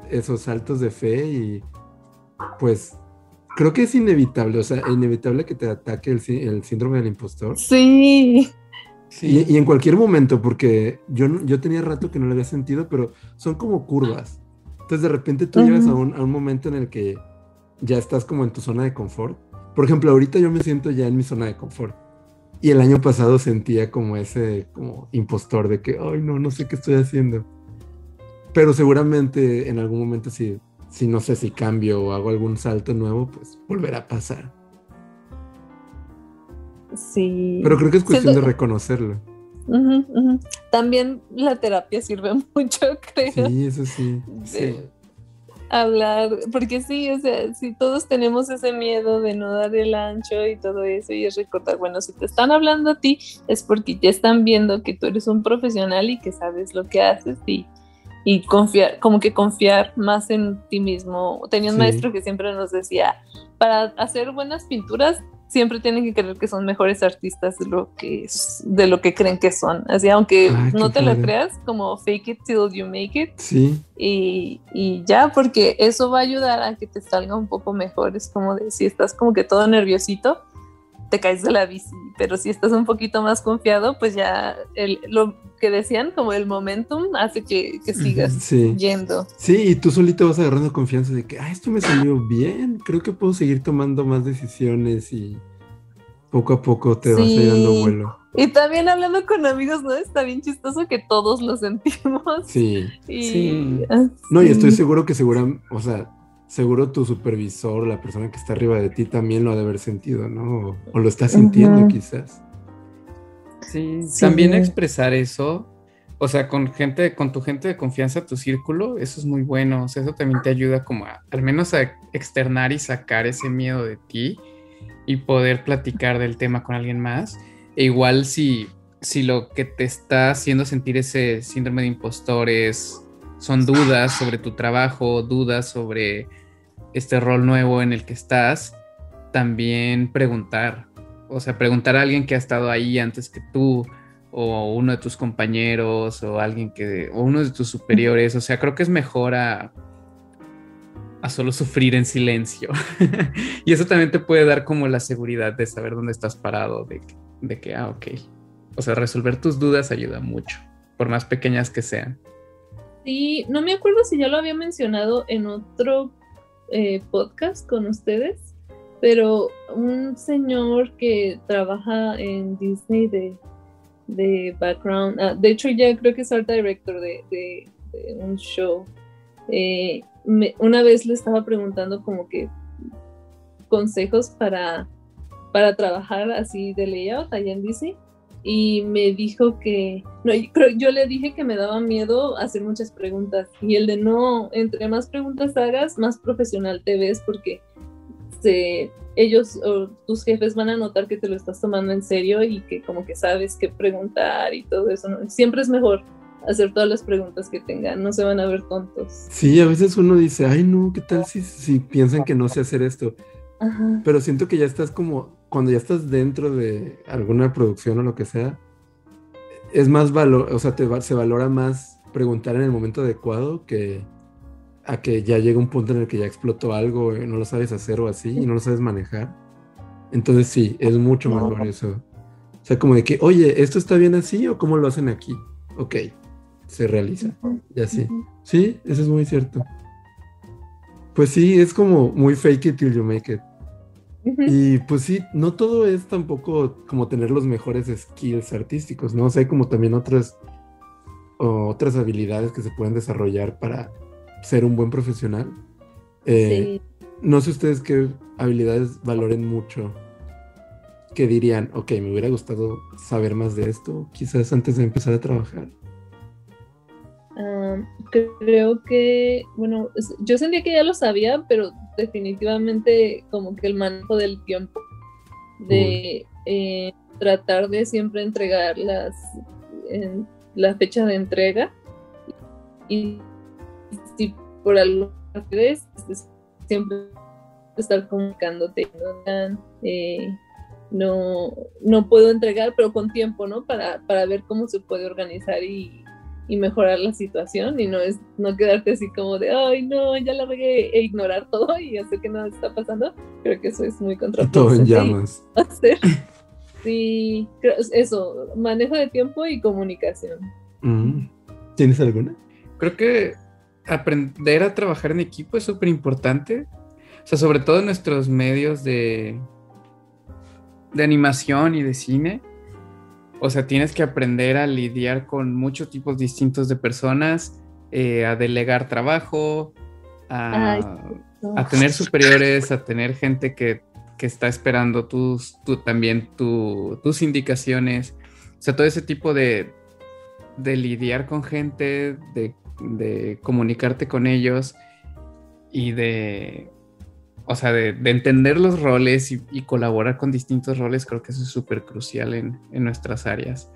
esos saltos de fe y pues creo que es inevitable, o sea, inevitable que te ataque el, el síndrome del impostor. Sí. Y, en cualquier momento, porque yo, yo tenía rato que no le había sentido, pero son como curvas. Entonces de repente tú llegas a un, a un momento en el que ya estás como en tu zona de confort. Por ejemplo, ahorita yo me siento ya en mi zona de confort. Y el año pasado sentía como ese como impostor de que, ay, no, no sé qué estoy haciendo. Pero seguramente en algún momento si, si no sé si cambio o hago algún salto nuevo, pues volverá a pasar. Sí. Pero creo que es cuestión de reconocerlo. También la terapia sirve mucho, creo. Sí, eso sí. hablar, porque sí, o sea, si todos tenemos ese miedo de no dar el ancho y todo eso, y es recordar, bueno, si te están hablando a ti, es porque ya están viendo que tú eres un profesional y que sabes lo que haces y, y confiar, como que confiar más en ti mismo. Tenía un maestro que siempre nos decía, para hacer buenas pinturas siempre tienen que creer que son mejores artistas de lo que, de lo que creen que son. Así, aunque ah, no te lo creas, como fake it till you make it. Sí. Y, y, ya, porque eso va a ayudar a que te salga un poco mejor. Es como de si estás como que todo nerviosito, te caes de la bici. Pero si estás un poquito más confiado, pues ya el, lo que decían, como el momentum, hace que, que sigas yendo. Sí, y tú solito vas agarrando confianza de que, ah, esto me salió bien, creo que puedo seguir tomando más decisiones y poco a poco te vas dando vuelo. Y también hablando con amigos, ¿no? Está bien chistoso que todos lo sentimos. Sí. sí. No, y estoy seguro que seguro, o sea, seguro tu supervisor, la persona que está arriba de ti también lo ha de haber sentido, ¿no? O, lo está sintiendo quizás. Sí, también expresar eso, o sea, con gente, con tu gente de confianza, tu círculo, eso es muy bueno, o sea, eso también te ayuda como a, al menos a externar y sacar ese miedo de ti y poder platicar del tema con alguien más. E igual si, si lo que te está haciendo sentir ese síndrome de impostores son dudas sobre tu trabajo, dudas sobre este rol nuevo en el que estás, también preguntar. O sea, preguntar a alguien que ha estado ahí antes que tú, o uno de tus compañeros, o alguien que, o uno de tus superiores. O sea, creo que es mejor a, a solo sufrir en silencio. y eso también te puede dar como la seguridad de saber dónde estás parado, de, de que, ah, ok. O sea, resolver tus dudas ayuda mucho, por más pequeñas que sean. Sí, no me acuerdo si ya lo había mencionado en otro eh, podcast con ustedes, pero un señor que trabaja en Disney de, de background, ah, de hecho ya creo que es art director de, de, un show, eh, una vez le estaba preguntando como que consejos para, para trabajar así de layout allá en Disney y me dijo que, no, yo le dije que me daba miedo hacer muchas preguntas y el de no, entre más preguntas hagas, más profesional te ves porque se, ellos o tus jefes van a notar que te lo estás tomando en serio y que como que sabes qué preguntar y todo eso. Siempre es mejor hacer todas las preguntas que tengan, no se van a ver tontos. Sí, a veces uno dice, ay no, ¿qué tal si, si piensan que no sé hacer esto? Pero siento que ya estás como cuando ya estás dentro de alguna producción o lo que sea, es más valor, o sea, te, se valora más preguntar en el momento adecuado que a que ya llega un punto en el que ya explotó algo y no lo sabes hacer o así y no lo sabes manejar. Entonces sí, es mucho mejor eso. O sea, como de que, oye, ¿esto está bien así o cómo lo hacen aquí? Ok, se realiza. Y así. Sí, eso es muy cierto. Pues sí, es como muy fake it till you make it. Y pues sí, no todo es tampoco como tener los mejores skills artísticos, ¿no? O sea, hay como también otras, otras habilidades que se pueden desarrollar para ser un buen profesional. Eh, no sé ustedes qué habilidades valoren mucho, que dirían, ok, me hubiera gustado saber más de esto, quizás antes de empezar a trabajar. Creo que, bueno, yo sentía que ya lo sabía, pero definitivamente como que el manejo del tiempo, de eh, tratar de siempre entregar las, la fecha de entrega y si por algo vez siempre estar comunicándote, eh, no, no puedo entregar, pero con tiempo, ¿no? Para, para ver cómo se puede organizar y, y mejorar la situación y no es no quedarte así como de ay no ya la regué e ignorar todo y hacer que nada está pasando. Creo que eso es muy contraproducente todo en llamas. Hacer sí eso manejo de tiempo y comunicación. Mm. tienes alguna creo que aprender a trabajar en equipo es súper importante. O sea sobre todo en nuestros medios de de animación y de cine o sea, tienes que aprender a lidiar con muchos tipos distintos de personas, eh, a delegar trabajo, a, tener superiores, a tener gente que, está esperando tus, también tus indicaciones. O sea, todo ese tipo de, lidiar con gente, de, comunicarte con ellos. y de, o sea, de, entender los roles y, colaborar con distintos roles, creo que eso es súper crucial en, en nuestras áreas.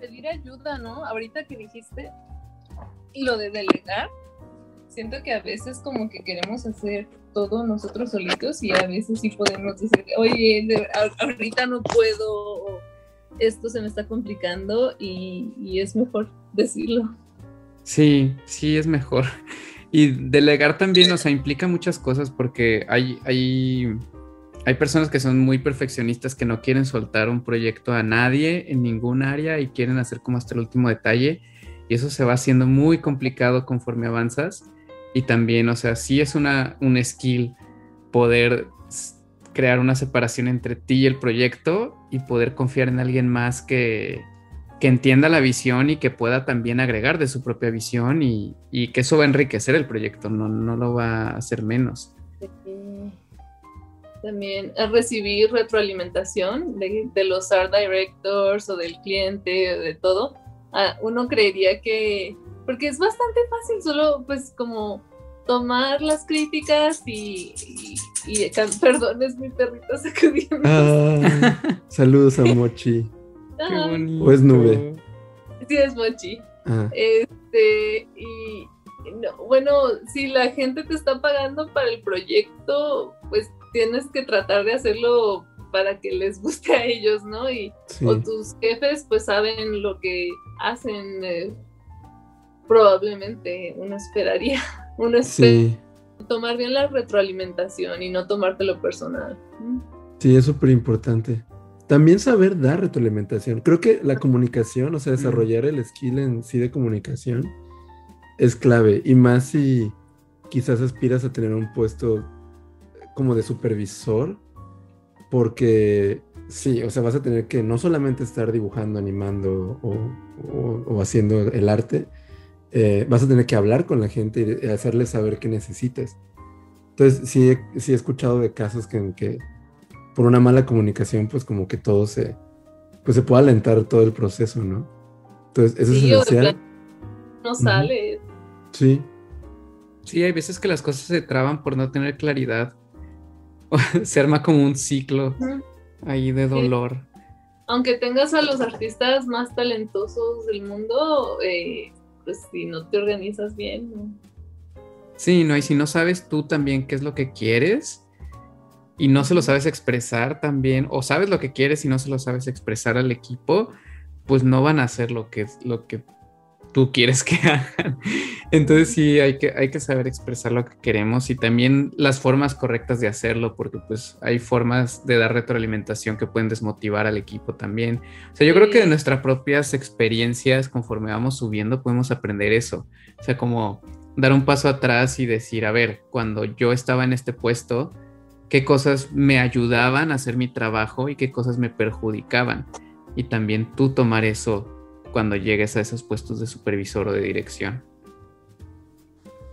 Pedir ayuda, ¿no? Ahorita que dijiste lo de delegar, siento que a veces como que queremos hacer todo nosotros solitos y a veces sí podemos decir, oye, ahorita no puedo, esto se me está complicando y, es mejor decirlo. Sí, sí, es mejor. Y delegar también, o sea, implica muchas cosas porque hay, hay, hay personas que son muy perfeccionistas que no quieren soltar un proyecto a nadie en ningún área y quieren hacer como hasta el último detalle. Y eso se va haciendo muy complicado conforme avanzas. Y también, o sea, sí es una, un skill poder crear una separación entre ti y el proyecto y poder confiar en alguien más que, que entienda la visión y que pueda también agregar de su propia visión y, y que eso va a enriquecer el proyecto, no, no lo va a hacer menos. También recibir retroalimentación de, de, los art directors o del cliente, de todo. Ah, uno creería que porque es bastante fácil solo pues como tomar las críticas y, perdón, es mi perrito sacudiendo. Ah, saludos a Mochi. ¿O es nube? Sí, es Mochi. Ah. Este, y bueno, si la gente te está pagando para el proyecto, pues tienes que tratar de hacerlo para que les guste a ellos, ¿no? Y o tus jefes pues saben lo que hacen eh, probablemente uno esperaría, uno espera tomar bien la retroalimentación y no tomártelo personal. Sí, es súper importante. También saber dar retroalimentación. Creo que la comunicación, o sea, desarrollar el skill en sí de comunicación es clave. Y más si quizás aspiras a tener un puesto como de supervisor, porque sí, o sea, vas a tener que no solamente estar dibujando, animando o haciendo el arte, eh, vas a tener que hablar con la gente y hacerles saber qué necesitas. Entonces, sí he, sí he escuchado de casos que, en que por una mala comunicación, pues como que todo se, pues se puede alentar todo el proceso, ¿no? Entonces, eso es esencial. No sale. Sí. Sí, hay veces que las cosas se traban por no tener claridad. se arma como un ciclo ahí de dolor. Aunque tengas a los artistas más talentosos del mundo, eh, pues si no te organizas bien. Sí, no, y si no sabes tú también qué es lo que quieres y no se lo sabes expresar también, o sabes lo que quieres y no se lo sabes expresar al equipo, pues no van a hacer lo que, lo que tú quieres que hagan. Entonces sí, hay que, hay que saber expresar lo que queremos y también las formas correctas de hacerlo, porque pues hay formas de dar retroalimentación que pueden desmotivar al equipo también. O sea, yo creo que de nuestras propias experiencias, conforme vamos subiendo, podemos aprender eso. O sea, como dar un paso atrás y decir, a ver, cuando yo estaba en este puesto, qué cosas me ayudaban a hacer mi trabajo y qué cosas me perjudicaban. Y también tú tomar eso cuando llegues a esos puestos de supervisor o de dirección.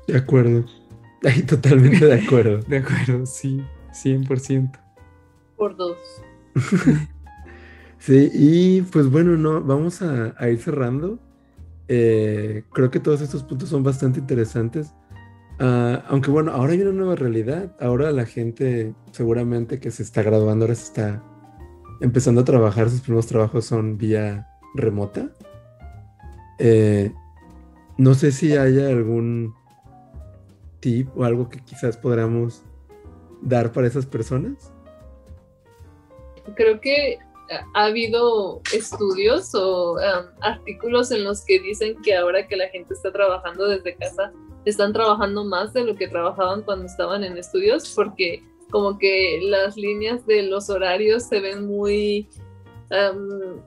De acuerdo. Ahí totalmente de acuerdo. de acuerdo, sí, 100%. Por dos. sí, y pues bueno, no, vamos a, ir cerrando. Eh, creo que todos estos puntos son bastante interesantes. Ah, aunque bueno, ahora hay una nueva realidad. Ahora la gente seguramente que se está graduando, ahora se está empezando a trabajar, sus primeros trabajos son vía remota. Eh, no sé si haya algún tip o algo que quizás podamos dar para esas personas. Creo que ha habido estudios o um, artículos en los que dicen que ahora que la gente está trabajando desde casa, están trabajando más de lo que trabajaban cuando estaban en estudios, porque como que las líneas de los horarios se ven muy... Um,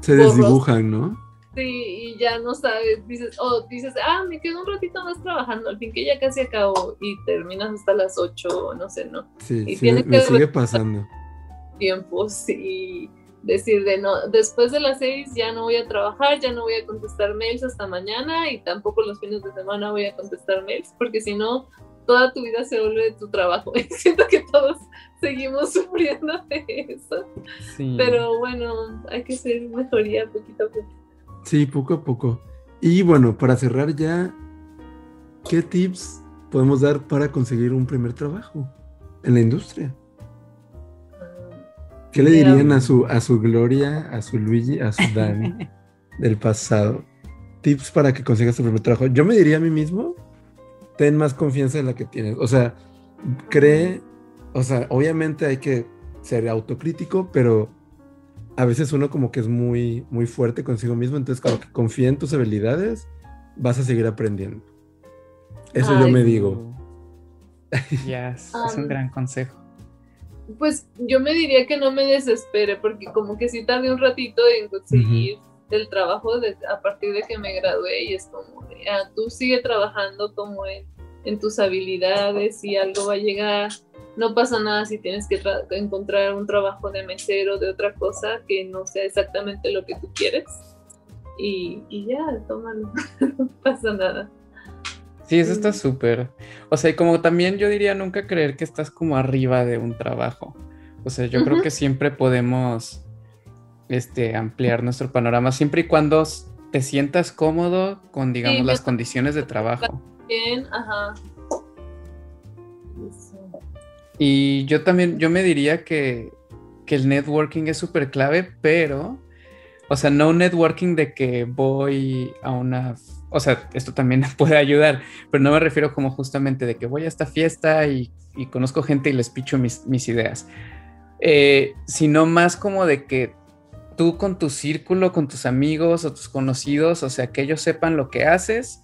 se desdibujan, ¿no? Sí, y ya no sabes, dices, o dices, ah, me quedo un ratito más trabajando, al fin que ya casi acabo y terminas hasta las 8, no sé, ¿no? Sí, y sí me, sigue pasando. Tiempos y decir de no, después de las 6 ya no voy a trabajar, ya no voy a contestar mails hasta mañana y tampoco los fines de semana voy a contestar mails, porque si no, toda tu vida se vuelve tu trabajo. Siento que todos seguimos sufriendo de eso. Pero bueno, hay que ser mejoría poquito a poquito. Sí, poco a poco. Y bueno, para cerrar ya, ¿qué tips podemos dar para conseguir un primer trabajo en la industria? ¿Qué le dirían a su, a su Gloria, a su Luigi, a su Dani del pasado? Tips para que consigas tu primer trabajo. Yo me diría a mí mismo, ten más confianza en la que tienes. O sea, cree, o sea, obviamente hay que ser autocrítico, pero a veces uno como que es muy, muy fuerte consigo mismo, entonces como que confía en tus habilidades, vas a seguir aprendiendo. Eso yo me digo. Yes, es un gran consejo. Pues yo me diría que no me desespere, porque como que sí tardé un ratito en conseguir el trabajo a partir de que me gradué y es como, ah, tú sigue trabajando como en, en tus habilidades y algo va a llegar no pasa nada si tienes que encontrar un trabajo de mesero, de otra cosa que no sea exactamente lo que tú quieres. Y, ya, tómalo, no pasa nada. Sí, eso está súper. O sea, y como también yo diría nunca creer que estás como arriba de un trabajo. O sea, yo creo que siempre podemos este, ampliar nuestro panorama, siempre y cuando te sientas cómodo con, digamos, las condiciones de trabajo. Bien, ajá. Y yo también, yo me diría que, el networking es súper clave, pero, o sea, no un networking de que voy a una, o sea, esto también puede ayudar, pero no me refiero como justamente de que voy a esta fiesta y, conozco gente y les picho mis, ideas, eh, sino más como de que tú con tu círculo, con tus amigos o tus conocidos, o sea, que ellos sepan lo que haces,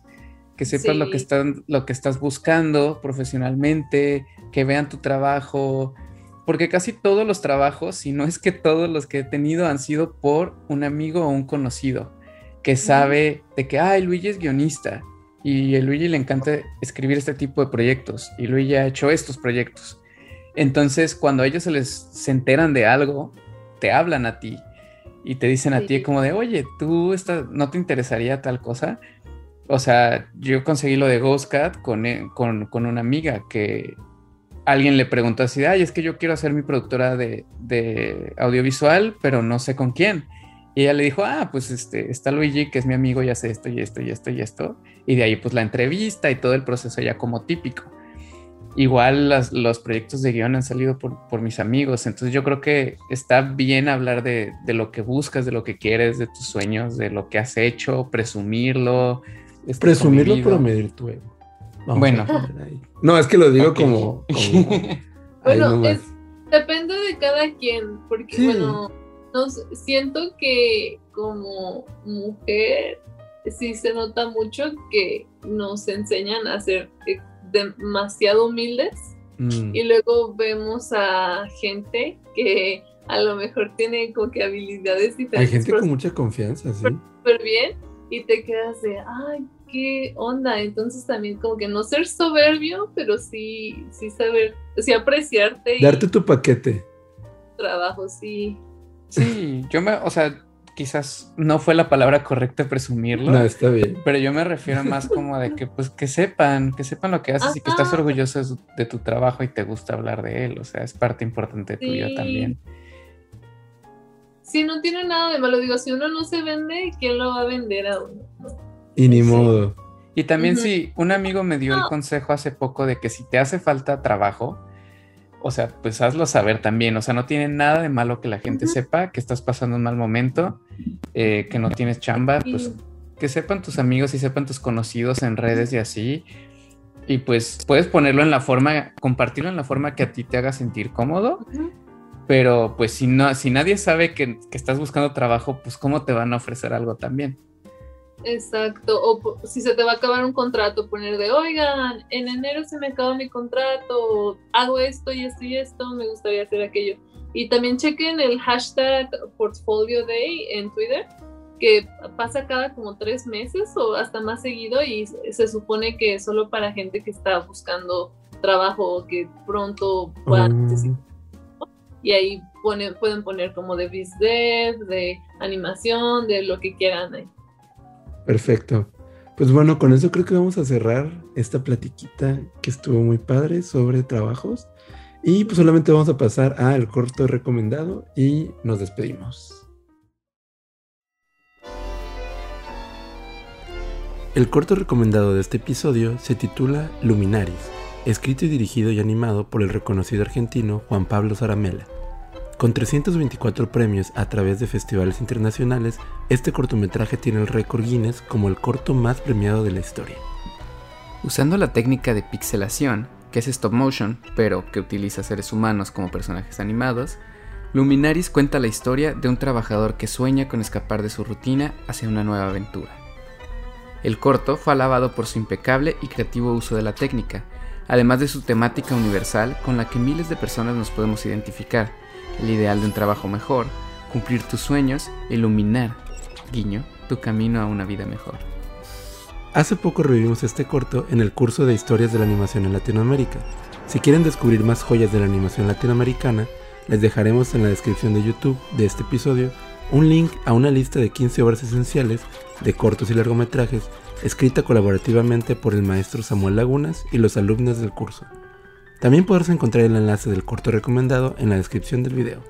que sepan lo, que están, lo que estás buscando profesionalmente, que vean tu trabajo, porque casi todos los trabajos, si no es que todos los que he tenido han sido por un amigo o un conocido que sabe de que, ay, Luigi es guionista y a Luigi le encanta escribir este tipo de proyectos y Luigi ha hecho estos proyectos. Entonces, cuando ellos se les se enteran de algo, te hablan a ti y te dicen a ti como de, oye, tú no te interesaría tal cosa. O sea, yo conseguí lo de Ghostcat con, eh, con, con una amiga que alguien le preguntó así, ay, es que yo quiero hacer mi productora de, audiovisual, pero no sé con quién. Y ella le dijo, ah, pues este, está Luigi, que es mi amigo, y hace esto y esto y esto y esto. Y de ahí pues la entrevista y todo el proceso ya como típico. Igual los proyectos de guion han salido por, mis amigos, entonces yo creo que está bien hablar de, lo que buscas, de lo que quieres, de tus sueños, de lo que has hecho, presumirlo. Presumirlo, pero medir tu ego bueno. No, es que lo digo como, bueno, depende de cada quien, porque bueno, siento que como mujer sí se nota mucho que nos enseñan a ser demasiado humildes mm. y luego vemos a gente que a lo mejor tiene como que habilidades diferentes. Hay gente con mucha confianza, sí. Súper bien y te quedas de, ay, qué onda. Entonces también como que no ser soberbio, pero sí, sí saber, sí apreciarte. Darte tu paquete. Trabajo, sí. Sí, yo me, o sea, quizás no fue la palabra correcta presumirlo. No, está bien. Pero yo me refiero más como de que, pues, que sepan, que sepan lo que haces y que estás orgulloso de, tu trabajo y te gusta hablar de él. O sea, es parte importante de tuya también. Sí, no tiene nada de malo. Digo, si uno no se vende, ¿quién lo va a vender a uno? Y ni modo. Y también si un amigo me dio el consejo hace poco de que si te hace falta trabajo, o sea, pues hazlo saber también. O sea, no tiene nada de malo que la gente sepa que estás pasando un mal momento, eh, que no tienes chamba, pues que sepan tus amigos y sepan tus conocidos en redes y así. Y pues puedes ponerlo en la forma, compartirlo en la forma que a ti te haga sentir cómodo. Pero pues si no, si nadie sabe que, que estás buscando trabajo, pues cómo te van a ofrecer algo también. Exacto, o si se te va a acabar un contrato, poner de, oigan, en enero se me acaba mi contrato, hago esto y esto y esto, me gustaría hacer aquello. Y también chequen el hashtag Portfolio Day en Twitter, que pasa cada como tres meses o hasta más seguido y se supone que es solo para gente que está buscando trabajo o que pronto puedan mm. Y ahí pueden poner como de BizDev, de animación, de lo que quieran. Ahí. Perfecto. Pues bueno, con eso creo que vamos a cerrar esta platiquita que estuvo muy padre sobre trabajos. Y pues solamente vamos a pasar al corto recomendado y nos despedimos. El corto recomendado de este episodio se titula Luminaris, escrito y dirigido y animado por el reconocido argentino Juan Pablo Zaramela. Con 324 premios a través de festivales internacionales, este cortometraje tiene el récord Guinness como el corto más premiado de la historia. Usando la técnica de pixelación, que es stop motion, pero que utiliza seres humanos como personajes animados, Luminaris cuenta la historia de un trabajador que sueña con escapar de su rutina hacia una nueva aventura. El corto fue alabado por su impecable y creativo uso de la técnica, además de su temática universal con la que miles de personas nos podemos identificar, el ideal de un trabajo mejor, cumplir tus sueños, iluminar, guiño, tu camino a una vida mejor. Hace poco revivimos este corto en el curso de historias de la animación en Latinoamérica. Si quieren descubrir más joyas de la animación latinoamericana, les dejaremos en la descripción de YouTube de este episodio un link a una lista de 15 obras esenciales de cortos y largometrajes escrita colaborativamente por el maestro Samuel Lagunas y los alumnos del curso. También podrás encontrar el enlace del corto recomendado en la descripción del video.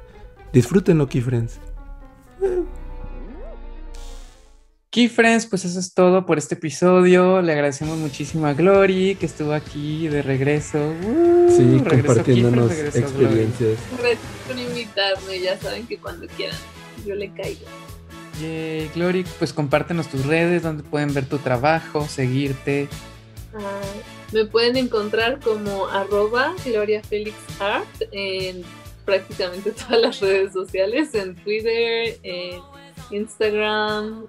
Disfrútenlo, Key Friends. Key Friends, pues eso es todo por este episodio. Le agradecemos muchísimo a Glory que estuvo aquí de regreso. Uh, sí, compartiéndonos experiencias. Gracias por invitarme, ya saben que cuando quieran yo le caigo. Yay, Glory, pues compártenos tus redes donde pueden ver tu trabajo, seguirte. Ah, me pueden encontrar como arroba Gloria Felix Art en prácticamente todas las redes sociales, en Twitter, en Instagram,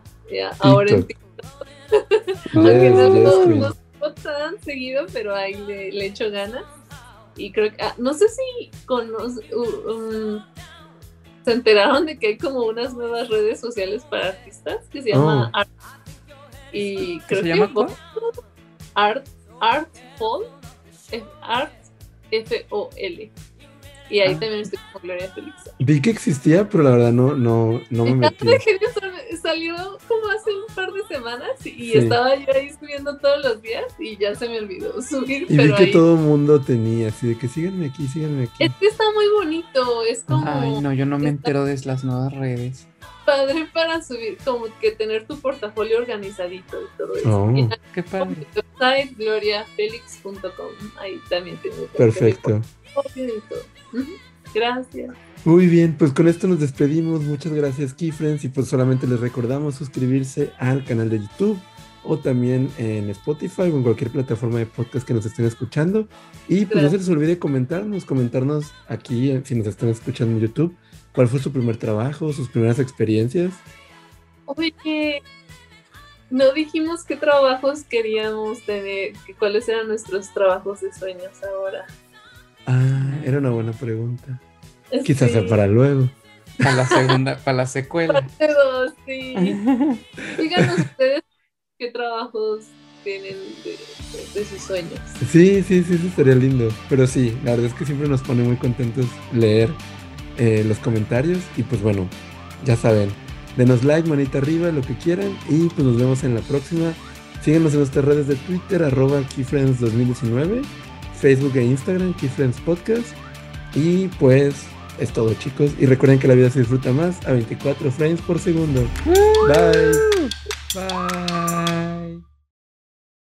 ahora en TikTok. no, tan seguido, pero ahí le, echo ganas. Y creo que, ah, no sé si conoce, um, se enteraron de que hay como unas nuevas redes sociales para artistas que se llama oh. Art. Y creo que Art Art Fall, Art F O L. Y ahí ah. también estoy con Gloria Félix. Vi que existía, pero la verdad no, no, no me metí. salió como hace un par de semanas y estaba yo ahí subiendo todos los días y ya se me olvidó subir. Y vi que todo el mundo tenía, así de que síganme aquí, síganme aquí. Es que está muy bonito, es como... Ay, no, yo no me entero de las nuevas redes. Padre para subir, como que tener tu portafolio organizadito y todo eso. Oh. qué padre. website gloriafelix.com, ahí también tengo. Perfecto. Gracias. Muy bien, pues con esto nos despedimos. Muchas gracias, Keyfriends. Y pues solamente les recordamos suscribirse al canal de YouTube o también en Spotify o en cualquier plataforma de podcast que nos estén escuchando. Y pues no se les olvide comentarnos, comentarnos aquí eh, si nos están escuchando en YouTube, cuál fue su primer trabajo, sus primeras experiencias. Oye, no dijimos qué trabajos queríamos tener, cuáles eran nuestros trabajos de sueños ahora. Ah, era una buena pregunta. Quizás sea para luego. Para la segunda, para la secuela. Para sí. Díganos ustedes qué trabajos tienen de, sus sueños. Sí, sí, sí, eso estaría lindo. Pero sí, la verdad es que siempre nos pone muy contentos leer eh, los comentarios. Y pues bueno, ya saben, denos like, manita arriba, lo que quieran. Y pues nos vemos en la próxima. Síguenos en nuestras redes de Twitter, arroba KeyFriends2019, Facebook e Instagram, KeyFriends Podcast. Y pues es todo, chicos. Y recuerden que la vida se disfruta más a 24 frames por segundo. Bye. Bye.